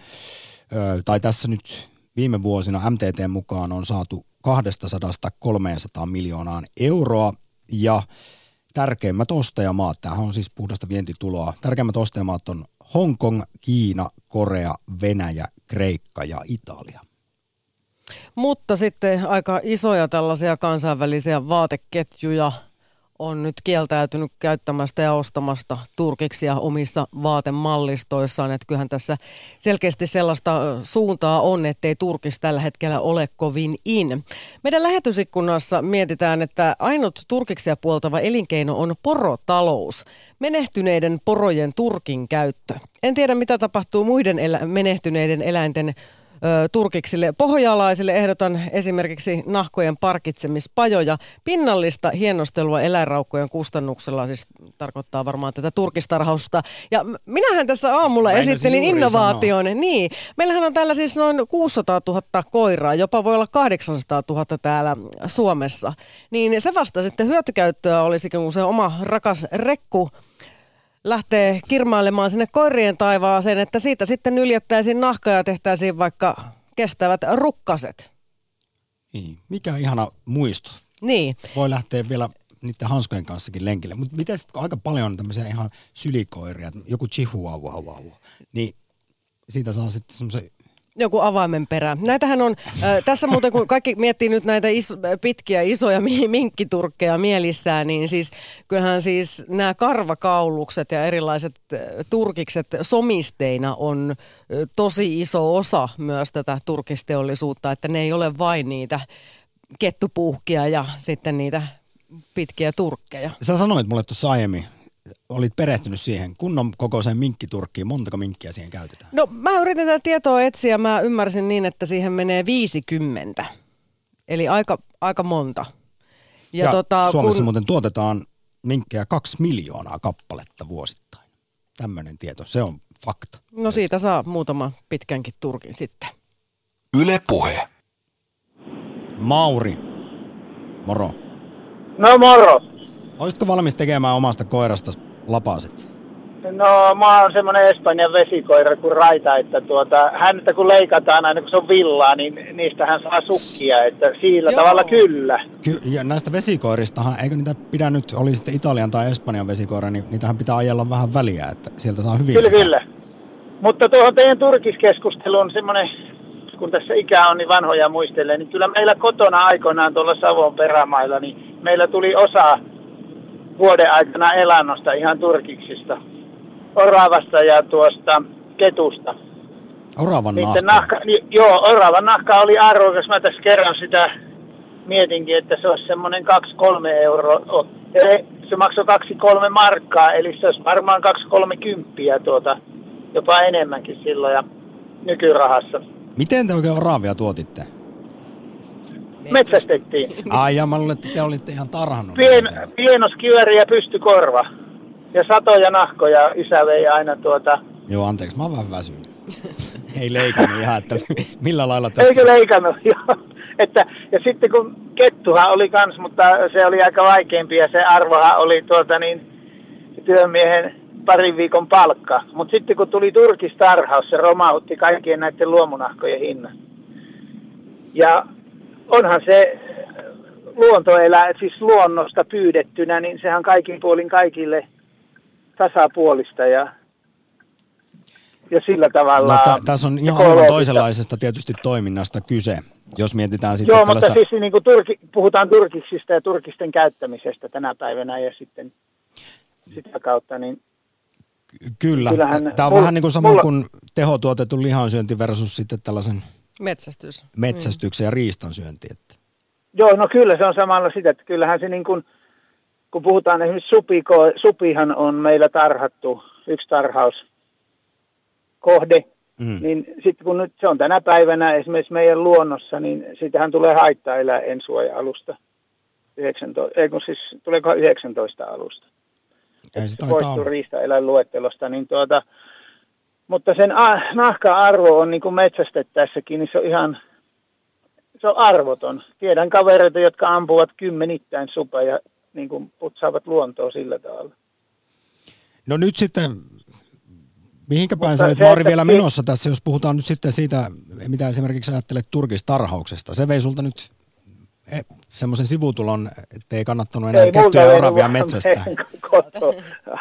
tai tässä nyt viime vuosina MTT mukaan on saatu 200-300 miljoonaan euroa ja tärkeimmät ostajamaat, tämähän on siis puhdasta vientituloa, tärkeimmät ostajamaat on Hongkong, Kiina, Korea, Venäjä, Kreikka ja Italia. Mutta sitten aika isoja tällaisia kansainvälisiä vaateketjuja on nyt kieltäytynyt käyttämästä ja ostamasta turkiksia omissa vaatemallistoissaan. Että kyllähän tässä selkeästi sellaista suuntaa on, ettei turkis tällä hetkellä ole kovin in. Meidän lähetysikkunassa mietitään, että ainut turkiksia puoltava elinkeino on porotalous. Menehtyneiden porojen turkin käyttö. En tiedä, mitä tapahtuu muiden elä- menehtyneiden eläinten turkiksille pohjalaisille ehdotan esimerkiksi nahkojen parkitsemispajoja. Pinnallista hienostelua eläinraukkojen kustannuksella, siis tarkoittaa varmaan tätä turkistarhausta. Ja minähän tässä aamulla Mä esittelin innovaation. Sanoa. Niin, meillähän on täällä siis noin 600 000 koiraa, jopa voi olla 800 000 täällä Suomessa. Niin se vasta sitten hyötykäyttöä olisi, kun se oma rakas rekku lähtee kirmailemaan sinne koirien taivaaseen, että siitä sitten nyljettäisiin nahkaa ja tehtäisiin vaikka kestävät rukkaset. Niin, mikä ihana muisto. Niin. Voi lähteä vielä niiden hanskojen kanssakin lenkille. Mutta miten sitten aika paljon tämmöisiä ihan sylikoiria, joku chihuahua, niin siitä saa sitten semmoisen joku avaimen perä. Näitähän on, äh, tässä muuten kun kaikki miettii nyt näitä is, pitkiä isoja minkkiturkkeja mielissään, niin siis kyllähän siis nämä karvakaulukset ja erilaiset turkikset somisteina on tosi iso osa myös tätä turkisteollisuutta, että ne ei ole vain niitä kettupuhkia ja sitten niitä pitkiä turkkeja. Sä sanoit mulle tuossa aiemmin olit perehtynyt siihen kunnon kokoiseen minkkiturkkiin, montako minkkiä siihen käytetään? No mä yritin tätä tietoa etsiä, mä ymmärsin niin, että siihen menee 50. Eli aika, aika monta. Ja, ja tota, Suomessa kun... muuten tuotetaan minkkejä kaksi miljoonaa kappaletta vuosittain. Tämmöinen tieto, se on fakta. No siitä saa muutama pitkänkin turkin sitten. Yle Puhe. Mauri, moro. No moro. Olisitko valmis tekemään omasta koirasta lapaset? No mä oon semmoinen Espanjan vesikoira kuin Raita, että tuota, häntä kun leikataan aina kun se on villaa, niin niistä hän saa sukkia, että sillä Joo. tavalla kyllä. Ky- ja näistä vesikoiristahan, eikö niitä pidä nyt, oli sitten Italian tai Espanjan vesikoira, niin niitähän pitää ajella vähän väliä, että sieltä saa hyvin Kyllä, sitä. kyllä. Mutta tuohon teidän turkiskeskusteluun semmoinen, kun tässä ikä on niin vanhoja muistelee, niin kyllä meillä kotona aikoinaan tuolla Savon perämailla, niin meillä tuli osa vuoden aikana elannosta ihan turkiksista. Oravasta ja tuosta ketusta. Oravan nahka. nahka joo, oravan nahka oli arvokas. Mä tässä kerran sitä mietinkin, että se olisi semmoinen 2-3 euroa. Se maksoi 2-3 markkaa, eli se olisi varmaan 2-3 kymppiä tuota, jopa enemmänkin silloin ja nykyrahassa. Miten te oikein oravia tuotitte? Metsästettiin. Ai ja mä luulen, että te olitte ihan tarhannut. Pien, pienoskiväri ja pystykorva. Ja satoja nahkoja isä vei aina tuota... Joo, anteeksi, mä oon vähän väsynyt. Ei leikannut ihan, että millä lailla... Te... Eikö leikannut, joo. Että, ja sitten kun kettuhan oli kans, mutta se oli aika vaikeampi ja se arvohan oli tuota niin, työmiehen parin viikon palkka. Mutta sitten kun tuli turkistarhaus, se romautti kaikkien näiden luomunahkojen hinnan. Ja onhan se luontoelä, siis luonnosta pyydettynä, niin sehän kaikin puolin kaikille tasapuolista ja, ja sillä tavalla... No, tässä on ihan aivan toisenlaisesta tietysti toiminnasta kyse, jos mietitään sitten Joo, tällaista... mutta siis niin kuin turki, puhutaan turkiksista ja turkisten käyttämisestä tänä päivänä ja sitten sitä kautta, niin Kyllä. Tämä on mulla, vähän niin kuin sama mulla... kuin tehotuotetun lihansyönti versus sitten tällaisen Metsästys. Metsästyksen mm. ja riistan syönti. Että. Joo, no kyllä se on samalla sitä, että kyllähän se niin kuin, kun puhutaan esimerkiksi supiko, supihan on meillä tarhattu, yksi tarhaus kohde, mm. niin sitten kun nyt se on tänä päivänä esimerkiksi meidän luonnossa, niin sitähän tulee haittaa elää ensuoja-alusta. 19, ei kun siis tuleeko 19 alusta. Ei se poistuu riistaeläinluettelosta, niin tuota, mutta sen nahka-arvo on niin kuin metsästettäessäkin, niin se on ihan se on arvoton. Tiedän kavereita, jotka ampuvat kymmenittäin supeja, niin kuin putsaavat luontoa sillä tavalla. No nyt sitten, mihinkä päin sä olet Mauri vielä menossa tässä, jos puhutaan nyt sitten siitä, mitä esimerkiksi ajattelet turkistarhauksesta. Se vei sulta nyt semmoisen sivutulon, että ei kannattanut enää kettuja ja oravia metsästä.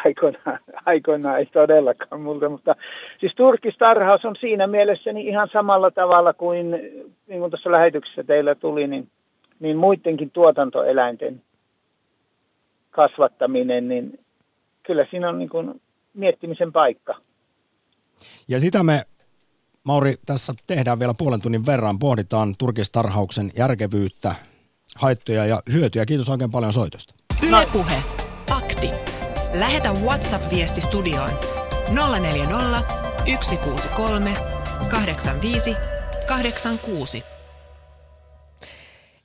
Aikoinaan, aikoinaan ei todellakaan multa, mutta siis turkistarhaus on siinä mielessä niin ihan samalla tavalla kuin, niin kuin tuossa lähetyksessä teillä tuli, niin, niin muidenkin tuotantoeläinten kasvattaminen, niin kyllä siinä on niin kuin miettimisen paikka. Ja sitä me Mauri, tässä tehdään vielä puolen tunnin verran. Pohditaan turkistarhauksen järkevyyttä, haittoja ja hyötyjä. Kiitos oikein paljon soitosta. Ylepuhe Akti. Lähetä WhatsApp-viesti studioon 040 163 85 186.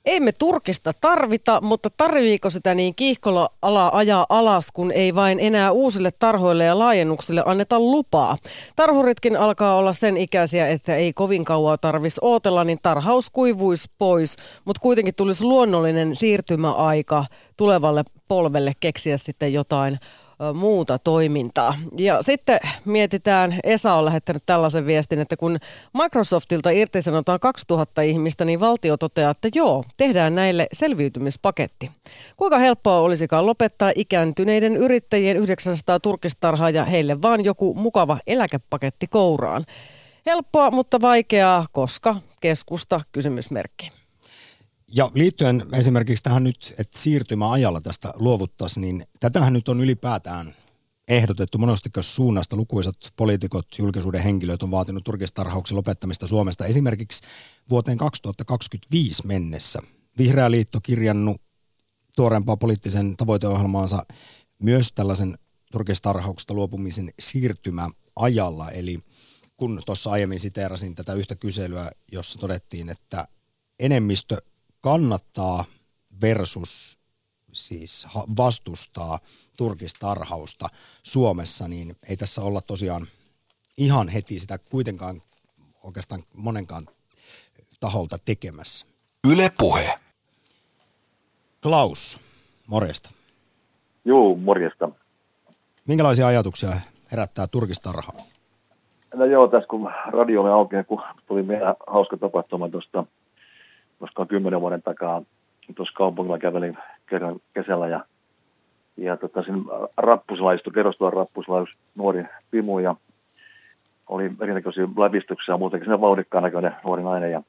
Ei me Turkista tarvita, mutta tarviiko sitä niin kiihkolla ala ajaa alas, kun ei vain enää uusille tarhoille ja laajennuksille anneta lupaa. Tarhuritkin alkaa olla sen ikäisiä, että ei kovin kauaa tarvis ootella, niin tarhaus kuivuisi pois, mutta kuitenkin tulisi luonnollinen siirtymäaika tulevalle polvelle keksiä sitten jotain muuta toimintaa. Ja sitten mietitään, Esa on lähettänyt tällaisen viestin, että kun Microsoftilta irtisanotaan 2000 ihmistä, niin valtio toteaa, että joo, tehdään näille selviytymispaketti. Kuinka helppoa olisikaan lopettaa ikääntyneiden yrittäjien 900 turkistarhaa ja heille vaan joku mukava eläkepaketti kouraan? Helppoa, mutta vaikeaa, koska keskusta kysymysmerkki. Ja liittyen esimerkiksi tähän nyt, että siirtymäajalla tästä luovuttaisiin, niin tätähän nyt on ylipäätään ehdotettu monestikin suunnasta. Lukuisat poliitikot, julkisuuden henkilöt on vaatinut turkistarhauksen lopettamista Suomesta esimerkiksi vuoteen 2025 mennessä. Vihreä liitto kirjannut tuorempaa poliittisen tavoiteohjelmaansa myös tällaisen turkistarhauksesta luopumisen siirtymäajalla. Eli kun tuossa aiemmin siteerasin tätä yhtä kyselyä, jossa todettiin, että enemmistö kannattaa versus siis vastustaa turkistarhausta Suomessa, niin ei tässä olla tosiaan ihan heti sitä kuitenkaan oikeastaan monenkaan taholta tekemässä. Yle Puhe. Klaus, morjesta. Joo, morjesta. Minkälaisia ajatuksia herättää turkistarhaus? No joo, tässä kun radio oli auki, kun tuli meidän hauska tapahtuma tuosta koska kymmenen vuoden takaa. Tuossa kaupungilla kävelin kerran kesällä ja, ja tota, siinä rappusilla istui kerrostuvan rappusilla nuori pimu ja oli erinäköisiä lävistyksiä muutenkin siinä vauhdikkaan näköinen nuori nainen ja,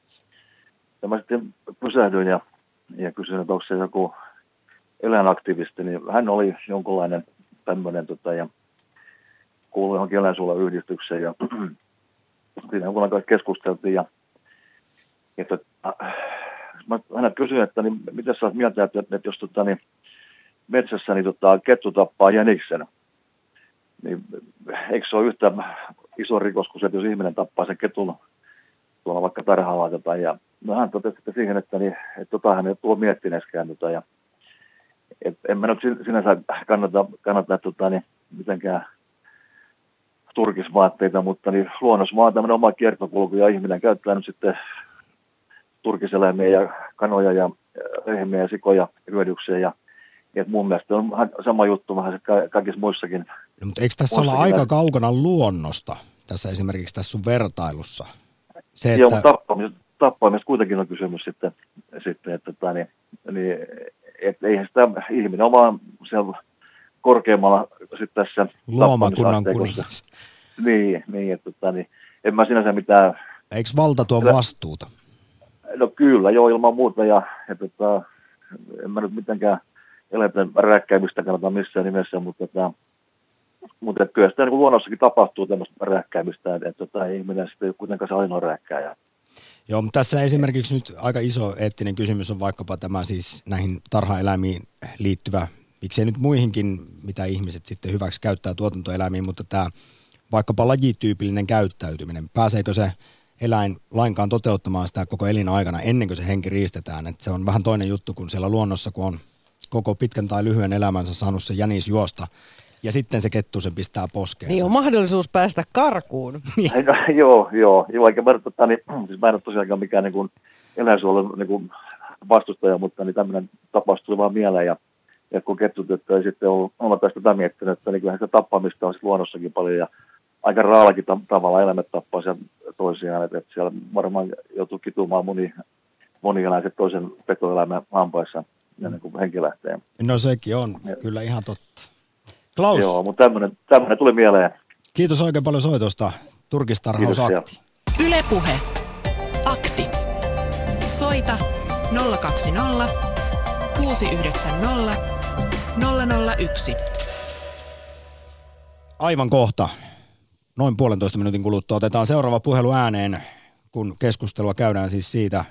ja mä sitten pysähdyin ja, ja kysyin, että onko se joku eläinaktivisti, niin hän oli jonkunlainen tämmöinen tota, ja kuului johonkin eläinsuojeluyhdistykseen ja siinä jonkunlainen keskusteltiin ja, ja tota, mä aina kysyin, että niin, mitä sä oot mieltä, että, että jos tota, niin, metsässä niin, tota, kettu tappaa jäniksen, niin eikö se ole yhtä iso rikos kuin se, että jos ihminen tappaa sen ketun tuolla vaikka tarhalla tota, ja no hän totesi että siihen, että, niin, että tota hän ei tuo miettineeskään tota, ja et, en mä nyt sinänsä kannata, kannata tota, niin, mitenkään turkisvaatteita, mutta niin luonnossa vaan tämmöinen oma kiertokulku ja ihminen käyttää nyt sitten turkiseläimiä ja kanoja ja lehmiä ja sikoja hyödykseen. Ja, et mun mielestä on sama juttu vähän kaikissa muissakin. No, mutta eikö tässä olla aika kaukana luonnosta tässä esimerkiksi tässä sun vertailussa? Se, että... Joo, mutta tappamisesta, tappamisesta kuitenkin on kysymys sitten, sitten että, että niin, niin, et eihän sitä ihminen on vaan siellä korkeammalla sitten tässä Luomakunnan kuningas. Niin, niin että, että niin, en mä sinänsä mitään... Eikö valta tuo vastuuta? No kyllä, joo, ilman muuta. Ja, ja tota, en mä nyt mitenkään eläinten räkkäimistä kannata missään nimessä, mutta, tota, mutta kyllä sitä niin luonnossakin tapahtuu tämmöistä räkkäimistä, että, että tota, ihminen sitten kuitenkaan se ainoa räkkääjä. Joo, mutta tässä esimerkiksi nyt aika iso eettinen kysymys on vaikkapa tämä siis näihin tarhaeläimiin liittyvä, miksei nyt muihinkin, mitä ihmiset sitten hyväksi käyttää tuotantoeläimiin, mutta tämä vaikkapa lajityypillinen käyttäytyminen, pääseekö se eläin lainkaan toteuttamaan sitä koko elinaikana ennen kuin se henki riistetään. Et se on vähän toinen juttu kuin siellä luonnossa, kun on koko pitkän tai lyhyen elämänsä saanut se jänis juosta ja sitten se kettu sen pistää poskeen. Niin on mahdollisuus päästä karkuun. Niin. joo, joo, joo, eikä mä, tota, niin, siis mä en ole tosiaankaan mikään niin eläinsuojelun niin kuin, vastustaja, mutta niin tämmöinen tapaus tuli vaan mieleen ja, ja kun kettutettu ei sitten ollut, olla tästä tätä miettinyt, että niin kyllähän se tappamista on luonnossakin paljon ja aika raallakin tavalla eläimet tappaa toisiaan, että, että siellä varmaan joutuu kitumaan moni, moni eläiset toisen petoeläimen hampaissa ennen kuin henki lähtee. No sekin on ja. kyllä ihan totta. Klaus. Joo, mutta tämmöinen, tämmöinen tuli mieleen. Kiitos oikein paljon soitosta. Turkistarhausakti. Ylepuhe. Akti. Soita 020 690 001. Aivan kohta noin puolentoista minuutin kuluttua otetaan seuraava puhelu ääneen, kun keskustelua käydään siis siitä,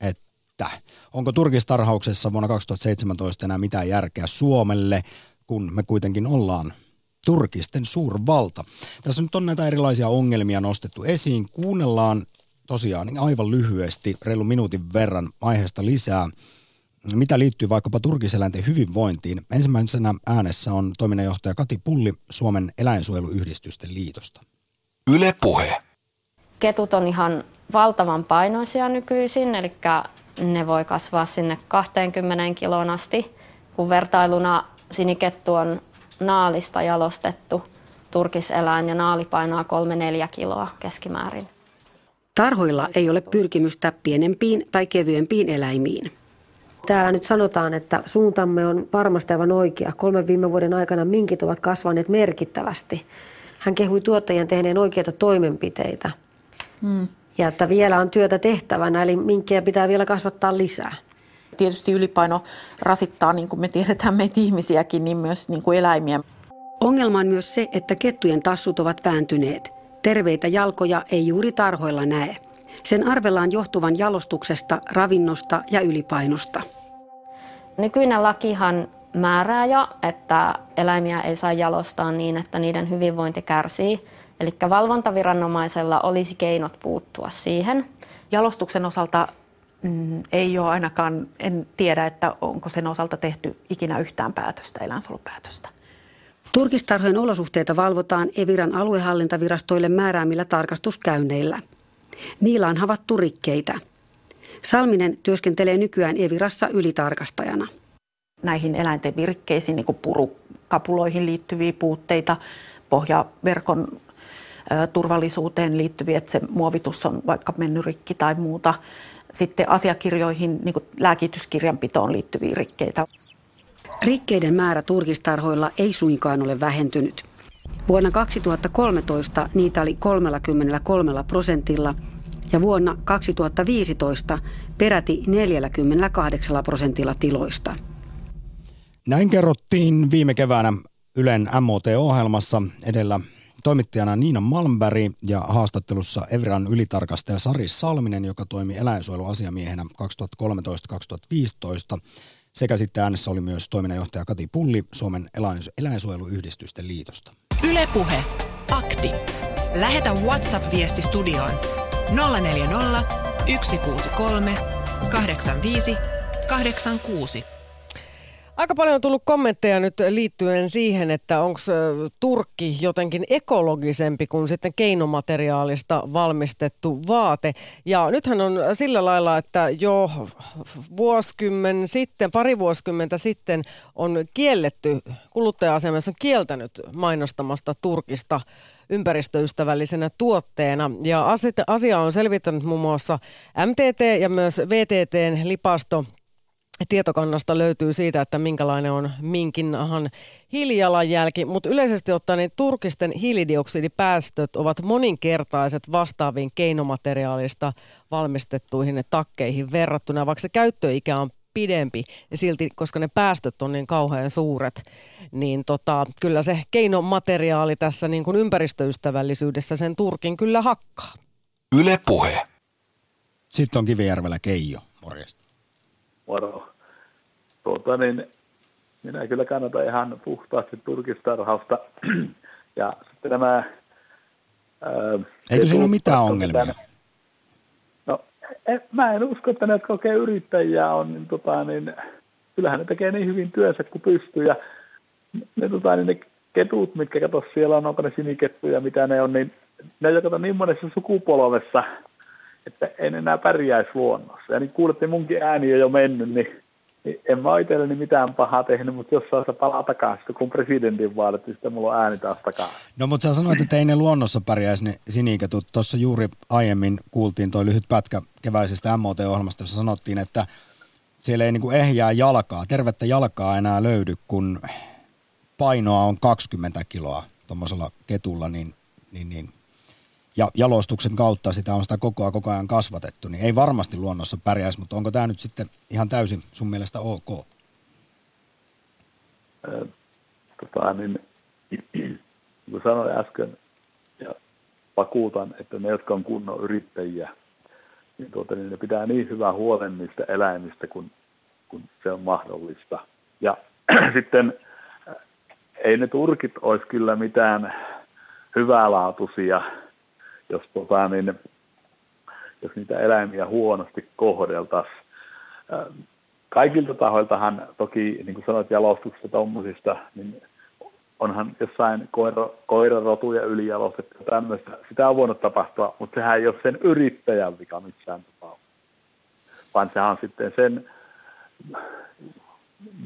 että onko turkistarhauksessa vuonna 2017 enää mitään järkeä Suomelle, kun me kuitenkin ollaan turkisten suurvalta. Tässä nyt on näitä erilaisia ongelmia nostettu esiin. Kuunnellaan tosiaan aivan lyhyesti, reilu minuutin verran aiheesta lisää. Mitä liittyy vaikkapa turkiseläinten hyvinvointiin? Ensimmäisenä äänessä on toiminnanjohtaja Kati Pulli Suomen eläinsuojeluyhdistysten liitosta. Yle Puhe. Ketut on ihan valtavan painoisia nykyisin, eli ne voi kasvaa sinne 20 kiloon asti, kun vertailuna sinikettu on naalista jalostettu turkiseläin ja naali painaa 3-4 kiloa keskimäärin. Tarhoilla ei ole pyrkimystä pienempiin tai kevyempiin eläimiin. Täällä nyt sanotaan, että suuntamme on varmasti aivan oikea. Kolmen viime vuoden aikana minkit ovat kasvaneet merkittävästi. Hän kehui tuottajien tehneen oikeita toimenpiteitä. Hmm. Ja että vielä on työtä tehtävänä, eli minkkejä pitää vielä kasvattaa lisää. Tietysti ylipaino rasittaa, niin kuin me tiedetään meitä ihmisiäkin, niin myös niin kuin eläimiä. Ongelma on myös se, että kettujen tassut ovat vääntyneet. Terveitä jalkoja ei juuri tarhoilla näe. Sen arvellaan johtuvan jalostuksesta, ravinnosta ja ylipainosta. Nykyinen lakihan määrää jo, että eläimiä ei saa jalostaa niin, että niiden hyvinvointi kärsii. Eli valvontaviranomaisella olisi keinot puuttua siihen. Jalostuksen osalta mm, ei ole ainakaan, en tiedä, että onko sen osalta tehty ikinä yhtään päätöstä, eläinsuojelupäätöstä. Turkistarhojen olosuhteita valvotaan Eviran aluehallintavirastoille määräämillä tarkastuskäynneillä. Niillä on havattu rikkeitä. Salminen työskentelee nykyään Evirassa ylitarkastajana. Näihin eläinten virkkeisiin, niin kuin purukapuloihin liittyviä puutteita, pohjaverkon turvallisuuteen liittyviä, että se muovitus on vaikka mennyt rikki tai muuta. Sitten asiakirjoihin, niin kuin lääkityskirjanpitoon liittyviä rikkeitä. Rikkeiden määrä turkistarhoilla ei suinkaan ole vähentynyt. Vuonna 2013 niitä oli 33 prosentilla ja vuonna 2015 peräti 48 prosentilla tiloista. Näin kerrottiin viime keväänä Ylen MOT-ohjelmassa edellä toimittajana Niina Malmberg ja haastattelussa Evran ylitarkastaja Sari Salminen, joka toimi eläinsuojeluasiamiehenä 2013-2015. Sekä sitten äänessä oli myös toiminnanjohtaja Kati Pulli Suomen eläinsuojeluyhdistysten liitosta. Ylepuhe Akti. Lähetä WhatsApp-viesti studioon 040 163 85 86. Aika paljon on tullut kommentteja nyt liittyen siihen, että onko Turkki jotenkin ekologisempi kuin sitten keinomateriaalista valmistettu vaate. Ja nythän on sillä lailla, että jo vuosikymmen sitten, pari vuosikymmentä sitten on kielletty, kuluttaja-asemassa on kieltänyt mainostamasta Turkista ympäristöystävällisenä tuotteena. Ja asia on selvittänyt muun muassa MTT ja myös VTTn lipasto tietokannasta löytyy siitä, että minkälainen on minkinnahan hiilijalanjälki, mutta yleisesti ottaen niin turkisten hiilidioksidipäästöt ovat moninkertaiset vastaaviin keinomateriaalista valmistettuihin takkeihin verrattuna, vaikka se käyttöikä on pidempi ja silti, koska ne päästöt on niin kauhean suuret, niin tota, kyllä se keinomateriaali tässä niin kuin ympäristöystävällisyydessä sen turkin kyllä hakkaa. Yle Puhe. Sitten on Kivijärvellä Keijo, morjesta moro. Tuota, niin, minä kyllä kannatan ihan puhtaasti turkistarhausta. ja sitten nämä... Ää, Eikö siinä ole mitään ongelmia? Tämän, en, mä en usko, että jotka kokee yrittäjiä on, niin, tota, niin kyllähän ne tekee niin hyvin työnsä kuin pystyy. Ja ne, tota, niin ne ketut, mitkä kato siellä on, onko ne sinikettuja, mitä ne on, niin ne on niin monessa sukupolvessa – että en enää pärjäisi luonnossa. Ja niin kuulette, munkin ääni on jo mennyt, niin en mä itselleni mitään pahaa tehnyt, mutta jos saa palaa takaisin, kun presidentin vaalit, niin sitten mulla on ääni taas takaisin. No mutta sä sanoit, että ei ne luonnossa pärjäisi ne siniketut. Tuossa juuri aiemmin kuultiin toi lyhyt pätkä keväisestä MOT-ohjelmasta, jossa sanottiin, että siellä ei niinku ehjää jalkaa, tervettä jalkaa enää löydy, kun painoa on 20 kiloa tuommoisella ketulla, niin, niin, niin ja jalostuksen kautta sitä on sitä koko ajan, koko ajan kasvatettu, niin ei varmasti luonnossa pärjäisi, mutta onko tämä nyt sitten ihan täysin sun mielestä ok? tota, niin, niin sanoin äsken, ja vakuutan, että ne, jotka on kunnon yrittäjiä, niin, tuota, niin ne pitää niin hyvää huolen niistä eläimistä, kun, kun se on mahdollista. Ja sitten ei ne turkit olisi kyllä mitään hyvälaatuisia jos, tota, niin, jos niitä eläimiä huonosti kohdeltaisiin. Kaikilta tahoiltahan toki, niin kuin sanoit, jalostuksesta tuommoisista, niin onhan jossain koira, koirarotuja ylijalostettu ja tämmöistä. Sitä on voinut tapahtua, mutta sehän ei ole sen yrittäjän vika missään tapauksessa. Vaan sehän on sitten sen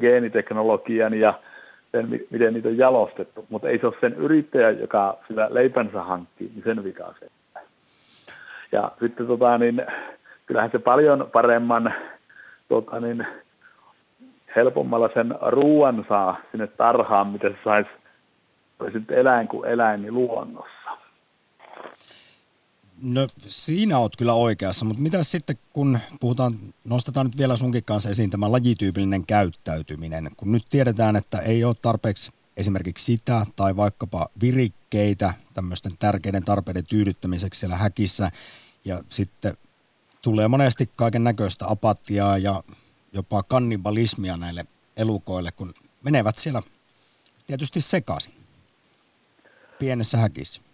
geeniteknologian ja sen, miten niitä on jalostettu. Mutta ei se ole sen yrittäjän, joka sillä leipänsä hankkii, niin sen vika se. Ja sitten tota, niin, kyllähän se paljon paremman tota, niin, helpommalla sen ruoan saa sinne tarhaan, mitä se saisi eläin kuin eläin niin luonnossa. No siinä oot kyllä oikeassa, mutta mitä sitten kun puhutaan, nostetaan nyt vielä sunkin kanssa esiin tämä lajityypillinen käyttäytyminen, kun nyt tiedetään, että ei ole tarpeeksi esimerkiksi sitä tai vaikkapa virikkeitä tämmöisten tärkeiden tarpeiden tyydyttämiseksi siellä häkissä ja sitten tulee monesti kaiken näköistä apatiaa ja jopa kannibalismia näille elukoille, kun menevät siellä tietysti sekaisin pienessä häkissä.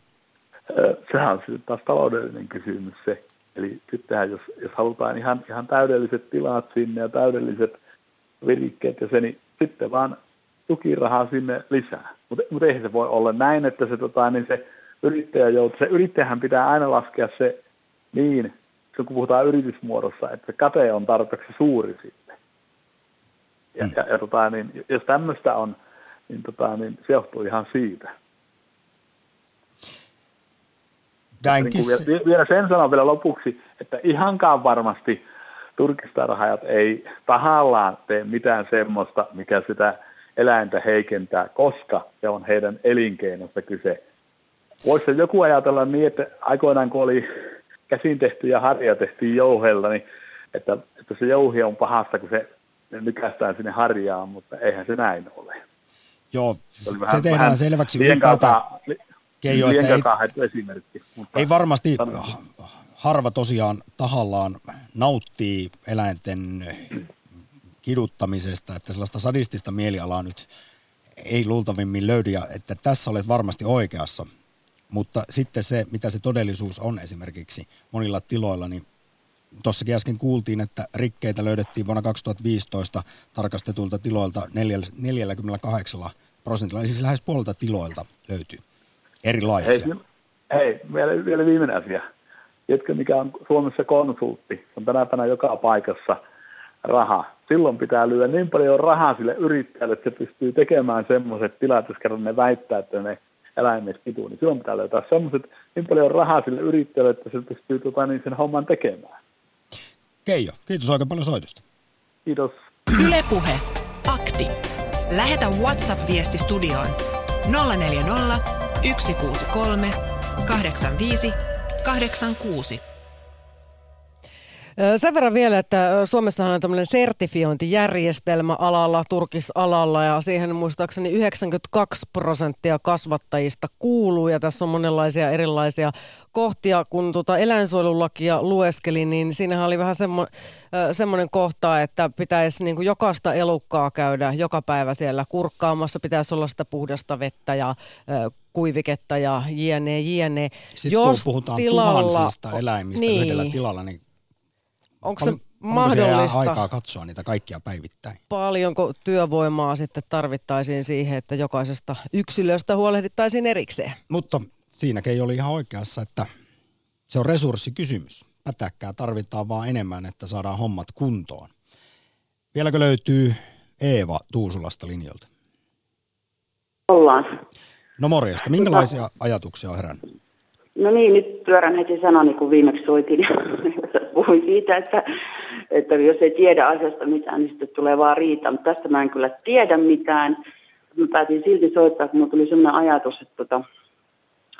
Sehän on sitten taas taloudellinen kysymys se. Eli sittenhän, jos, jos halutaan ihan, ihan täydelliset tilat sinne ja täydelliset virikkeet ja se, niin sitten vaan tukirahaa sinne lisää. Mutta mut eihän se voi olla näin, että se, tota, niin se yrittäjä joutuu, se yrittäjähän pitää aina laskea se niin, kun puhutaan yritysmuodossa, että kate on tarpeeksi suuri sitten. Ja, mm. ja, ja tota, niin, jos tämmöistä on, niin, tota, niin se johtuu ihan siitä. Niin kuin vielä sen sanon vielä lopuksi, että ihankaan varmasti turkistarhaajat ei tahallaan tee mitään semmoista, mikä sitä eläintä heikentää, koska se on heidän elinkeinosta kyse. Voisi joku ajatella niin, että aikoinaan kun oli käsin tehtyjä harja tehtiin jouhella, niin että, että se jouhi on pahasta, kun se nykästään sinne harjaan, mutta eihän se näin ole. Joo, se, se vähän, tehdään vähän selväksi ylipäätään. Keijo, että ei, esimerkki. Mutta ei varmasti harva tosiaan tahallaan nauttii eläinten kiduttamisesta, että sellaista sadistista mielialaa nyt ei luultavimmin löydy, ja että tässä olet varmasti oikeassa. Mutta sitten se, mitä se todellisuus on esimerkiksi monilla tiloilla, niin tuossakin äsken kuultiin, että rikkeitä löydettiin vuonna 2015 tarkastetulta tiloilta 48 prosentilla, eli siis lähes puolelta tiloilta löytyy erilaisia. Hei, hei vielä, vielä viimeinen asia. Tiedätkö, mikä on Suomessa konsultti? On tänä päivänä joka paikassa raha. Silloin pitää lyödä niin paljon rahaa sille yrittäjälle, että se pystyy tekemään semmoiset tilat, jos kerran ne väittää, että ne eläimet kituu, niin silloin pitää löytää semmoiset niin paljon rahaa sille yrittäjälle, että se pystyy tota, niin sen homman tekemään. Keijo, kiitos oikein paljon soitosta. Kiitos. Ylepuhe Akti. Lähetä WhatsApp-viesti studioon 040 163 85 86. Sen verran vielä, että Suomessa on tämmöinen sertifiointijärjestelmä alalla, turkisalalla ja siihen muistaakseni 92 prosenttia kasvattajista kuuluu ja tässä on monenlaisia erilaisia kohtia. Kun tuota eläinsuojelulakia lueskelin, niin siinähän oli vähän semmo, semmoinen kohta, että pitäisi niin kuin jokaista elukkaa käydä joka päivä siellä kurkkaamassa, pitäisi olla sitä puhdasta vettä ja kuiviketta ja jne, jne. Sitten Jos kun puhutaan tilalla, tuhansista eläimistä niin, yhdellä tilalla, niin Onko se mahdollista? Onko aikaa katsoa niitä kaikkia päivittäin? Paljonko työvoimaa sitten tarvittaisiin siihen, että jokaisesta yksilöstä huolehdittaisiin erikseen? Mutta siinäkin oli ihan oikeassa, että se on resurssikysymys. Pätäkkää tarvitaan vaan enemmän, että saadaan hommat kuntoon. Vieläkö löytyy Eeva Tuusulasta linjolta? Ollaan. No morjesta. Minkälaisia ajatuksia on herännyt? No niin, nyt pyörän heti sanani, kun viimeksi soitin puhuin siitä, että, että jos ei tiedä asiasta mitään, niin sitten tulee vaan riita. Mutta tästä mä en kyllä tiedä mitään. Mä päätin silti soittaa, kun mulla tuli sellainen ajatus, että, tota,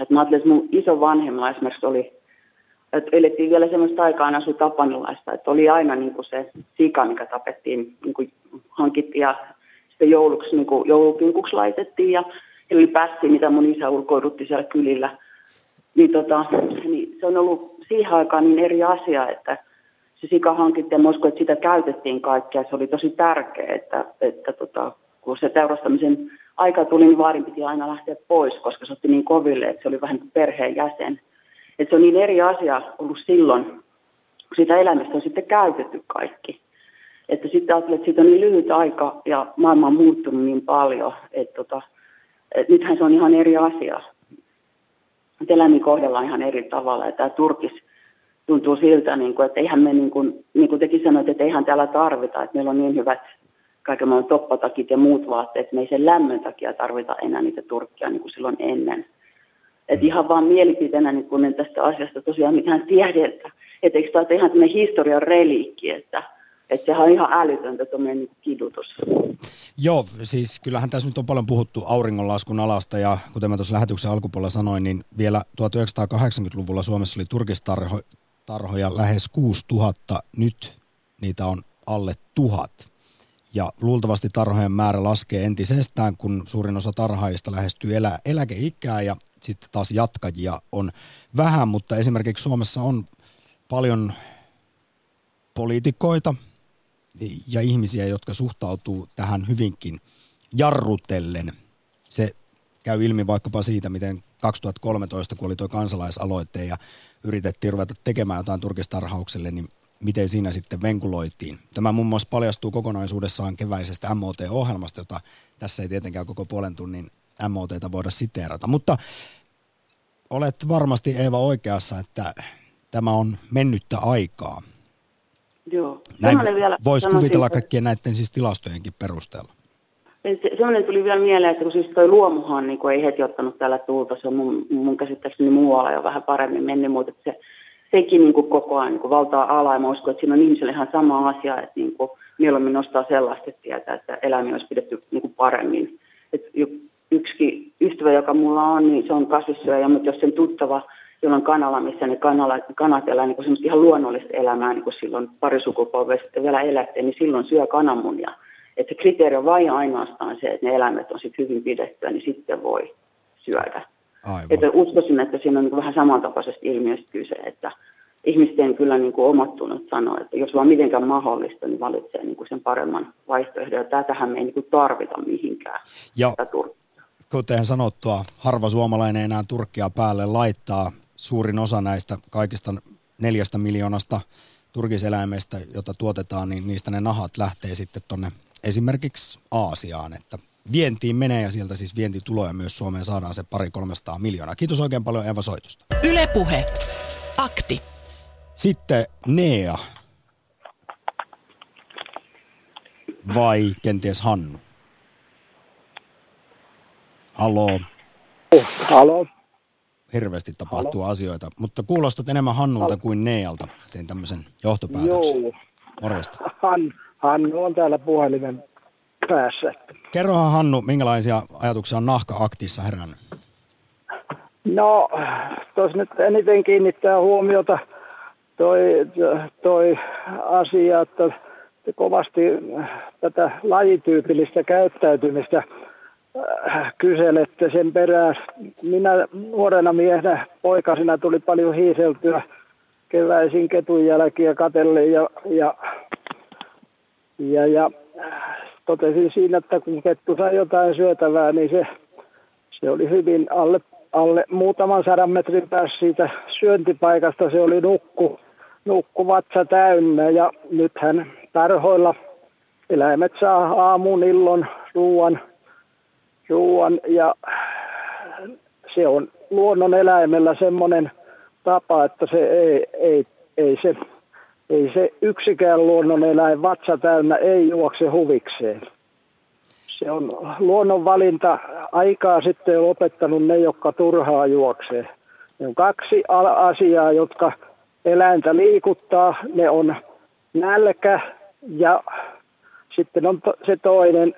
että mä ajattelin, että mun iso vanhemmalla esimerkiksi oli, että elettiin vielä semmoista aikaa asu tapanilaista, että oli aina niin kuin se sika, mikä tapettiin, niin kuin hankittiin ja sitten jouluksi, niin kuin joulupinkuksi laitettiin ja oli pässi, mitä mun isä ulkoidutti siellä kylillä. Niin, tota, niin se on ollut siihen aikaan niin eri asia, että se sika hankittiin ja uskon, että sitä käytettiin kaikkea. Se oli tosi tärkeää, että, että tota, kun se teurastamisen aika tuli, niin vaarin piti aina lähteä pois, koska se otti niin koville, että se oli vähän niin perheen jäsen. Että se on niin eri asia ollut silloin sitä elämästä on sitten käytetty kaikki. Että sitten ajattelin, että siitä on niin lyhyt aika ja maailma on muuttunut niin paljon, että, tota, että nythän se on ihan eri asia. Että eläimiä kohdellaan ihan eri tavalla ja tämä Turkis tuntuu siltä, niin kuin, että eihän me, niin kuin, niin kuin tekin sanoit, että eihän täällä tarvita, että meillä on niin hyvät kaiken maailman toppatakit ja muut vaatteet, me ei sen lämmön takia tarvita enää niitä turkkia niin kuin silloin ennen. Että ihan vaan mielipiteenä niin kun tästä asiasta tosiaan mitään tiedä, että, että eikö tämä ole ihan tämmöinen historian reliikki, että, että sehän on ihan älytöntä tuommoinen niin kidutus. Joo, siis kyllähän tässä nyt on paljon puhuttu auringonlaskun alasta ja kuten mä tuossa lähetyksen alkupuolella sanoin, niin vielä 1980-luvulla Suomessa oli turkistarhoja lähes 6000, nyt niitä on alle tuhat. Ja luultavasti tarhojen määrä laskee entisestään, kun suurin osa tarhaajista lähestyy elä, eläkeikää ja sitten taas jatkajia on vähän, mutta esimerkiksi Suomessa on paljon poliitikoita ja ihmisiä, jotka suhtautuu tähän hyvinkin jarrutellen. Se käy ilmi vaikkapa siitä, miten 2013, kun oli tuo kansalaisaloite ja yritettiin ruveta tekemään jotain turkistarhaukselle, niin miten siinä sitten venkuloitiin. Tämä muun muassa paljastuu kokonaisuudessaan keväisestä MOT-ohjelmasta, jota tässä ei tietenkään koko puolen tunnin MOTta voida siteerata. Mutta olet varmasti Eeva oikeassa, että tämä on mennyttä aikaa. Joo. Näin voisi kuvitella kaikkien näiden siis tilastojenkin perusteella. Se, semmoinen tuli vielä mieleen, että kun siis toi luomuhan niin kun ei heti ottanut täällä tulta, se on mun, mun käsittääkseni muualla jo vähän paremmin mennyt, mutta se, sekin niin kuin koko ajan niin kuin valtaa alaa ja mä uskon, että siinä on ihmisille ihan sama asia, että niin kuin mieluummin nostaa sellaista tietää, että eläimiä olisi pidetty niin kuin paremmin. Et yksi ystävä, joka mulla on, niin se on kasvissyöjä, mutta jos sen tuttava, jolla on kanala, missä ne kanala, kanat elää niin kuin ihan luonnollista elämää, niin kuin silloin pari sukupolvea sitten vielä elätteen, niin silloin syö kananmunia. Että se kriteeri on vain ainoastaan se, että ne eläimet on sitten hyvin pidettyä, niin sitten voi syödä. Aivan. Että uskoisin, että siinä on niin vähän samantapaisesta ilmiöstä kyse, että ihmisten kyllä niin kuin omat tunnot sanoo, että jos vaan mitenkään mahdollista, niin valitsee niin kuin sen paremman vaihtoehdon. Ja tätähän me ei niin kuin tarvita mihinkään. Ja kuten sanottua, harva suomalainen enää Turkkia päälle laittaa. Suurin osa näistä kaikista neljästä miljoonasta turkiseläimestä, jota tuotetaan, niin niistä ne nahat lähtee sitten tuonne esimerkiksi Aasiaan, että vientiin menee ja sieltä siis vientituloja myös Suomeen saadaan se pari 300 miljoonaa. Kiitos oikein paljon Eva Soitusta. Ylepuhe. Akti. Sitten Nea. Vai kenties Hannu? Halo. Halo. Hirveästi tapahtuu Halo. asioita, mutta kuulostat enemmän Hannulta Halo. kuin Nealta. Tein tämmöisen johtopäätöksen. Joo. Morjesta. Han, Hannu on täällä puhelimen päässä. Kerrohan Hannu, minkälaisia ajatuksia on nahka-aktissa herännyt? No, tuossa nyt eniten kiinnittää huomiota toi, toi asia, että kovasti tätä lajityypillistä käyttäytymistä kyselette sen perään. Minä nuorena miehenä poikasina tuli paljon hiiseltyä keväisin ketun jälkiä katelle ja, ja, ja, ja totesin siinä, että kun kettu sai jotain syötävää, niin se, se oli hyvin alle, alle muutaman sadan metrin päässä siitä syöntipaikasta. Se oli nukku, nukku vatsa täynnä ja nythän tarhoilla eläimet saa aamun, illon, ruoan, ruoan ja se on luonnon eläimellä semmoinen tapa, että se ei, ei, ei se ei se yksikään luonnoneläin vatsa täynnä ei juokse huvikseen. Se on luonnonvalinta. Aikaa sitten on opettanut ne, jotka turhaa juoksee. Ne on kaksi asiaa, jotka eläintä liikuttaa. Ne on nälkä ja sitten on se toinen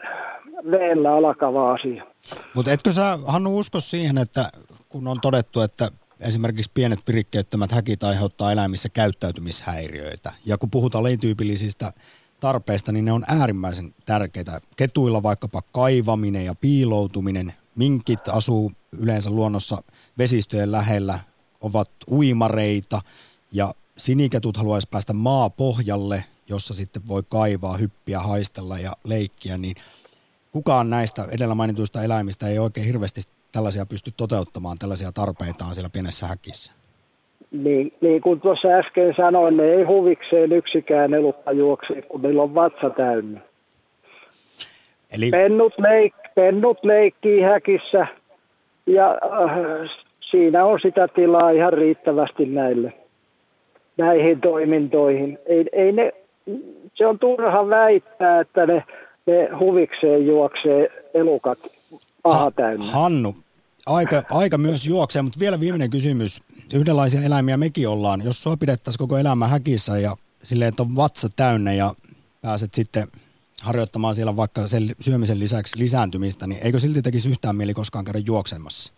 veellä alkava asia. Mutta etkö sä, Hannu, usko siihen, että kun on todettu, että esimerkiksi pienet virikkeettömät häkit aiheuttaa eläimissä käyttäytymishäiriöitä. Ja kun puhutaan lajityypillisistä tarpeista, niin ne on äärimmäisen tärkeitä. Ketuilla vaikkapa kaivaminen ja piiloutuminen. Minkit asuu yleensä luonnossa vesistöjen lähellä, ovat uimareita ja siniketut haluaisi päästä maapohjalle, jossa sitten voi kaivaa, hyppiä, haistella ja leikkiä, niin kukaan näistä edellä mainituista eläimistä ei oikein hirveästi tällaisia pysty toteuttamaan, tällaisia tarpeitaan siellä pienessä häkissä? niin, niin kuin tuossa äsken sanoin, ne ei huvikseen yksikään elukka juokse, kun niillä on vatsa täynnä. Eli... Pennut, leik, pennut leikkii häkissä ja äh, siinä on sitä tilaa ihan riittävästi näille näihin toimintoihin. Ei, ei ne, se on turha väittää, että ne, ne huvikseen juoksee elukat paha täynnä. Hannu, aika, aika myös juoksee, mutta vielä viimeinen kysymys. Yhdenlaisia eläimiä mekin ollaan. Jos sua pidettäisiin koko elämä häkissä ja silleen, että on vatsa täynnä ja pääset sitten harjoittamaan siellä vaikka sen syömisen lisäksi lisääntymistä, niin eikö silti tekisi yhtään mieli koskaan käydä juoksemassa?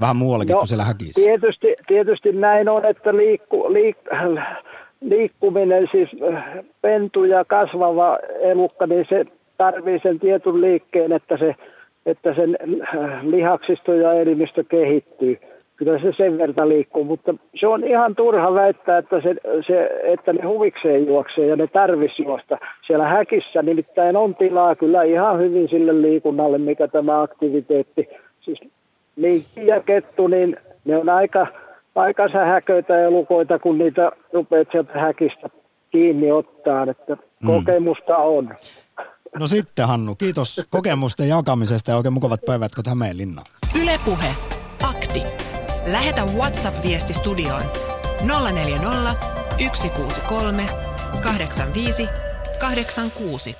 Vähän muuallakin no, kuin siellä häkissä. Tietysti, tietysti näin on, että liikku, liik, liikkuminen, siis pentu ja kasvava elukka, niin se tarvii sen tietyn liikkeen, että, se, että sen äh, lihaksisto ja elimistö kehittyy. Kyllä se sen verran liikkuu, mutta se on ihan turha väittää, että, se, se, että ne huvikseen juoksee ja ne tarvisi juosta. Siellä häkissä nimittäin on tilaa kyllä ihan hyvin sille liikunnalle, mikä tämä aktiviteetti. Siis linkki ja kettu, niin ne on aika, aika sähköitä elukoita, kun niitä rupeat sieltä häkistä kiinni ottaa, että mm. kokemusta on. No sitten Hannu, kiitos kokemusten jakamisesta ja oikein mukavat päivät Hämeenlinna. Ylepuhe Akti. Lähetä WhatsApp-viesti studioon 040 163 85 86.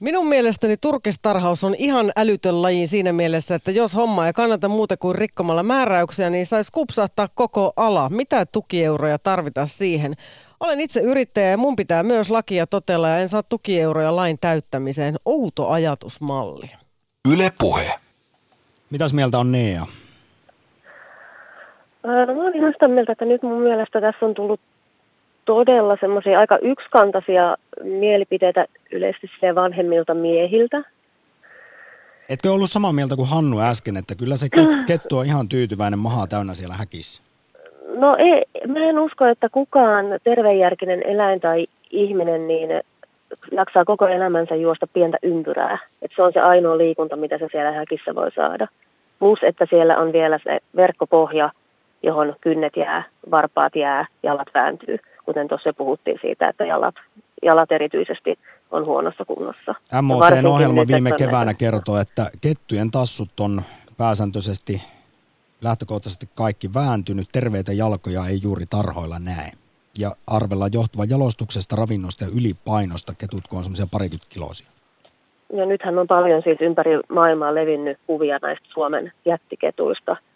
Minun mielestäni turkistarhaus on ihan älytön laji siinä mielessä, että jos homma ei kannata muuta kuin rikkomalla määräyksiä, niin saisi kupsahtaa koko ala. Mitä tukieuroja tarvitaan siihen? Olen itse yrittäjä ja mun pitää myös lakia totella ja en saa tukieuroja lain täyttämiseen. Outo ajatusmalli. Yle Puhe. Mitäs mieltä on Nea? No mä olen ihan sitä mieltä, että nyt mun mielestä tässä on tullut todella semmoisia aika yksikantaisia mielipiteitä yleisesti vanhemmilta miehiltä. Etkö ollut samaa mieltä kuin Hannu äsken, että kyllä se kettu on ihan tyytyväinen mahaa täynnä siellä häkissä? No ei, mä en usko, että kukaan tervejärkinen eläin tai ihminen niin jaksaa koko elämänsä juosta pientä ympyrää. Et se on se ainoa liikunta, mitä se siellä häkissä voi saada. Plus, että siellä on vielä se verkkopohja, johon kynnet jää, varpaat jää, jalat vääntyy kuten tuossa puhuttiin siitä, että jalat, jalat erityisesti on huonossa kunnossa. MOTn ohjelma viime keväänä kertoo, että kettujen tassut on pääsääntöisesti lähtökohtaisesti kaikki vääntynyt, terveitä jalkoja ei juuri tarhoilla näe. Ja arvella johtuva jalostuksesta, ravinnosta ja ylipainosta ketut, kun on semmoisia parikymmentä kiloisia. Ja nythän on paljon siis ympäri maailmaa levinnyt kuvia näistä Suomen jättiketuista –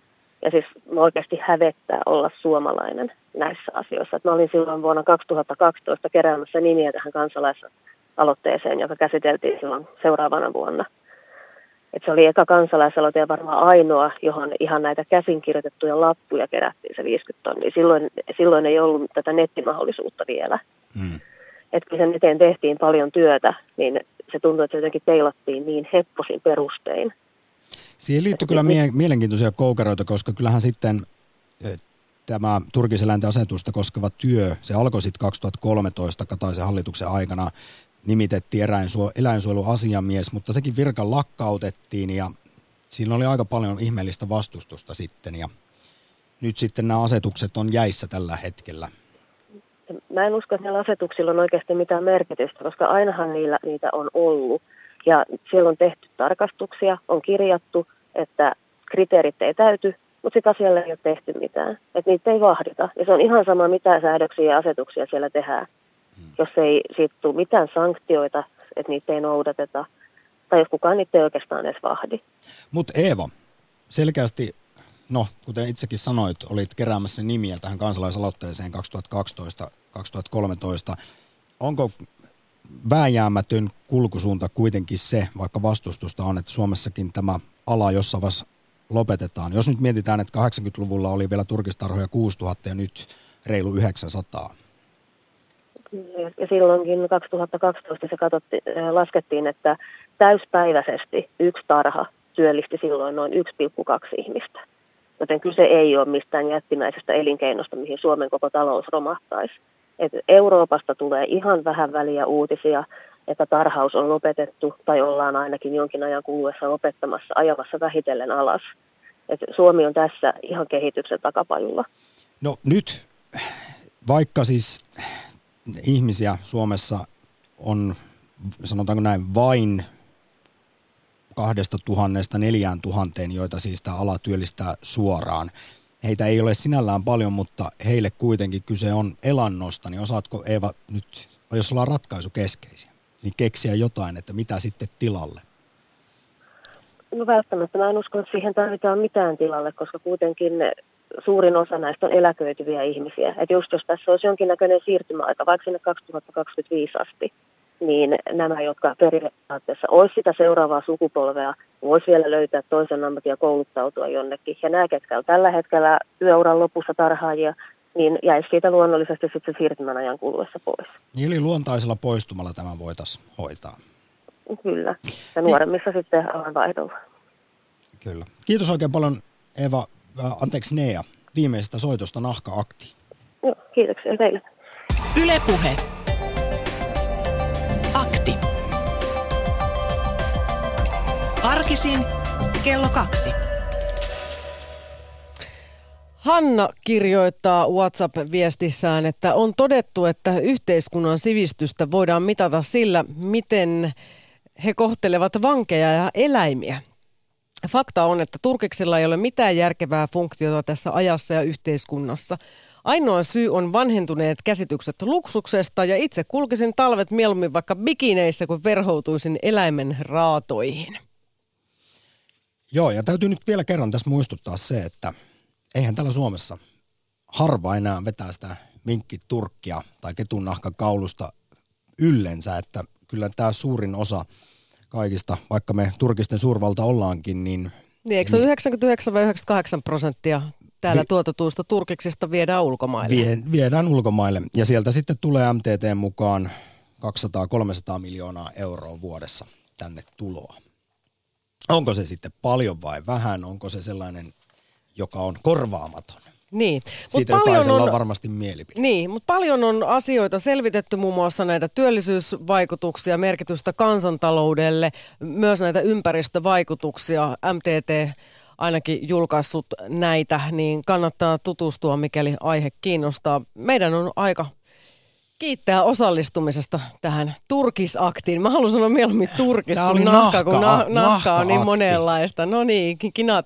ja siis oikeasti hävettää olla suomalainen näissä asioissa. Et mä olin silloin vuonna 2012 keräämässä nimiä tähän kansalaisaloitteeseen, joka käsiteltiin silloin seuraavana vuonna. Et se oli eka kansalaisaloite ja varmaan ainoa, johon ihan näitä käsinkirjoitettuja lappuja kerättiin se 50 tonnia. Silloin, silloin ei ollut tätä nettimahdollisuutta vielä. Mm. Et kun sen eteen tehtiin paljon työtä, niin se tuntui, että se jotenkin teilattiin niin hepposin perustein. Siihen liittyy kyllä mie- mielenkiintoisia koukeroita, koska kyllähän sitten tämä turkiseläinten asetusta koskeva työ, se alkoi sitten 2013 Kataisen hallituksen aikana, nimitettiin eläinsuo- eläinsuojeluasiamies, mutta sekin virka lakkautettiin ja siinä oli aika paljon ihmeellistä vastustusta sitten ja nyt sitten nämä asetukset on jäissä tällä hetkellä. Mä en usko, että näillä asetuksilla on oikeasti mitään merkitystä, koska ainahan niillä, niitä on ollut. Ja siellä on tehty tarkastuksia, on kirjattu, että kriteerit ei täyty, mutta sitten asialle ei ole tehty mitään. Että niitä ei vahdita. Ja se on ihan sama, mitä säädöksiä ja asetuksia siellä tehdään. Hmm. Jos ei siitä tule mitään sanktioita, että niitä ei noudateta, tai jos kukaan niitä ei oikeastaan edes vahdi. Mutta Eeva, selkeästi, no kuten itsekin sanoit, olit keräämässä nimiä tähän kansalaisaloitteeseen 2012-2013. Onko vääjäämätön kulkusuunta kuitenkin se, vaikka vastustusta on, että Suomessakin tämä ala jossain vaiheessa lopetetaan. Jos nyt mietitään, että 80-luvulla oli vielä turkistarhoja 6000 ja nyt reilu 900. Ja silloinkin 2012 se katsotti, äh, laskettiin, että täyspäiväisesti yksi tarha työllisti silloin noin 1,2 ihmistä. Joten kyse ei ole mistään jättimäisestä elinkeinosta, mihin Suomen koko talous romahtaisi että Euroopasta tulee ihan vähän väliä uutisia, että tarhaus on lopetettu tai ollaan ainakin jonkin ajan kuluessa lopettamassa, ajamassa vähitellen alas. Et Suomi on tässä ihan kehityksen takapajulla. No nyt, vaikka siis ihmisiä Suomessa on, sanotaanko näin, vain kahdesta tuhannesta neljään tuhanteen, joita siis tämä ala työllistää suoraan. Heitä ei ole sinällään paljon, mutta heille kuitenkin kyse on elannosta, niin osaatko Eeva nyt, jos ollaan ratkaisu keskeisiä, niin keksiä jotain, että mitä sitten tilalle? No välttämättä mä en usko, että siihen tarvitaan mitään tilalle, koska kuitenkin suurin osa näistä on eläköityviä ihmisiä. Että just jos tässä olisi jonkinnäköinen siirtymäaika, vaikka sinne 2025 asti, niin nämä, jotka periaatteessa olisi sitä seuraavaa sukupolvea, voisi vielä löytää toisen ammatin ja kouluttautua jonnekin. Ja nämä, ketkä on tällä hetkellä työuran lopussa tarhaajia, niin jäisi siitä luonnollisesti sitten siirtymän ajan kuluessa pois. Eli luontaisella poistumalla tämä voitaisiin hoitaa. Kyllä, ja nuoremmissa niin. sitten alan vaihdolla. Kyllä. Kiitos oikein paljon Eva, anteeksi Nea, viimeisestä soitosta Nahka-akti. Joo, kiitoksia teille. Ylepuhe. Akti. Arkisin kello kaksi. Hanna kirjoittaa WhatsApp-viestissään, että on todettu, että yhteiskunnan sivistystä voidaan mitata sillä, miten he kohtelevat vankeja ja eläimiä. Fakta on, että turkiksilla ei ole mitään järkevää funktiota tässä ajassa ja yhteiskunnassa. Ainoa syy on vanhentuneet käsitykset luksuksesta ja itse kulkisin talvet mieluummin vaikka bikineissä, kun verhoutuisin eläimen raatoihin. Joo, ja täytyy nyt vielä kerran tässä muistuttaa se, että eihän täällä Suomessa harva enää vetää sitä minkkiturkkia tai ketunnahkan kaulusta yllensä, että kyllä tämä suurin osa kaikista, vaikka me turkisten suurvalta ollaankin, niin... Niin, eikö se niin, 99 vai 98 prosenttia täällä vi- tuotetuista turkiksista viedään ulkomaille? Vie, viedään ulkomaille, ja sieltä sitten tulee MTT mukaan 200-300 miljoonaa euroa vuodessa tänne tuloa. Onko se sitten paljon vai vähän? Onko se sellainen, joka on korvaamaton? Niin. Siitä jokaisella on, on varmasti mielipide. Niin, mutta paljon on asioita selvitetty, muun muassa näitä työllisyysvaikutuksia, merkitystä kansantaloudelle, myös näitä ympäristövaikutuksia. MTT ainakin julkaissut näitä, niin kannattaa tutustua, mikäli aihe kiinnostaa. Meidän on aika kiittää osallistumisesta tähän turkisaktiin. Mä haluan sanoa mieluummin turkis kuin nahka, kun na- nahka on niin monenlaista. No niin, kinaa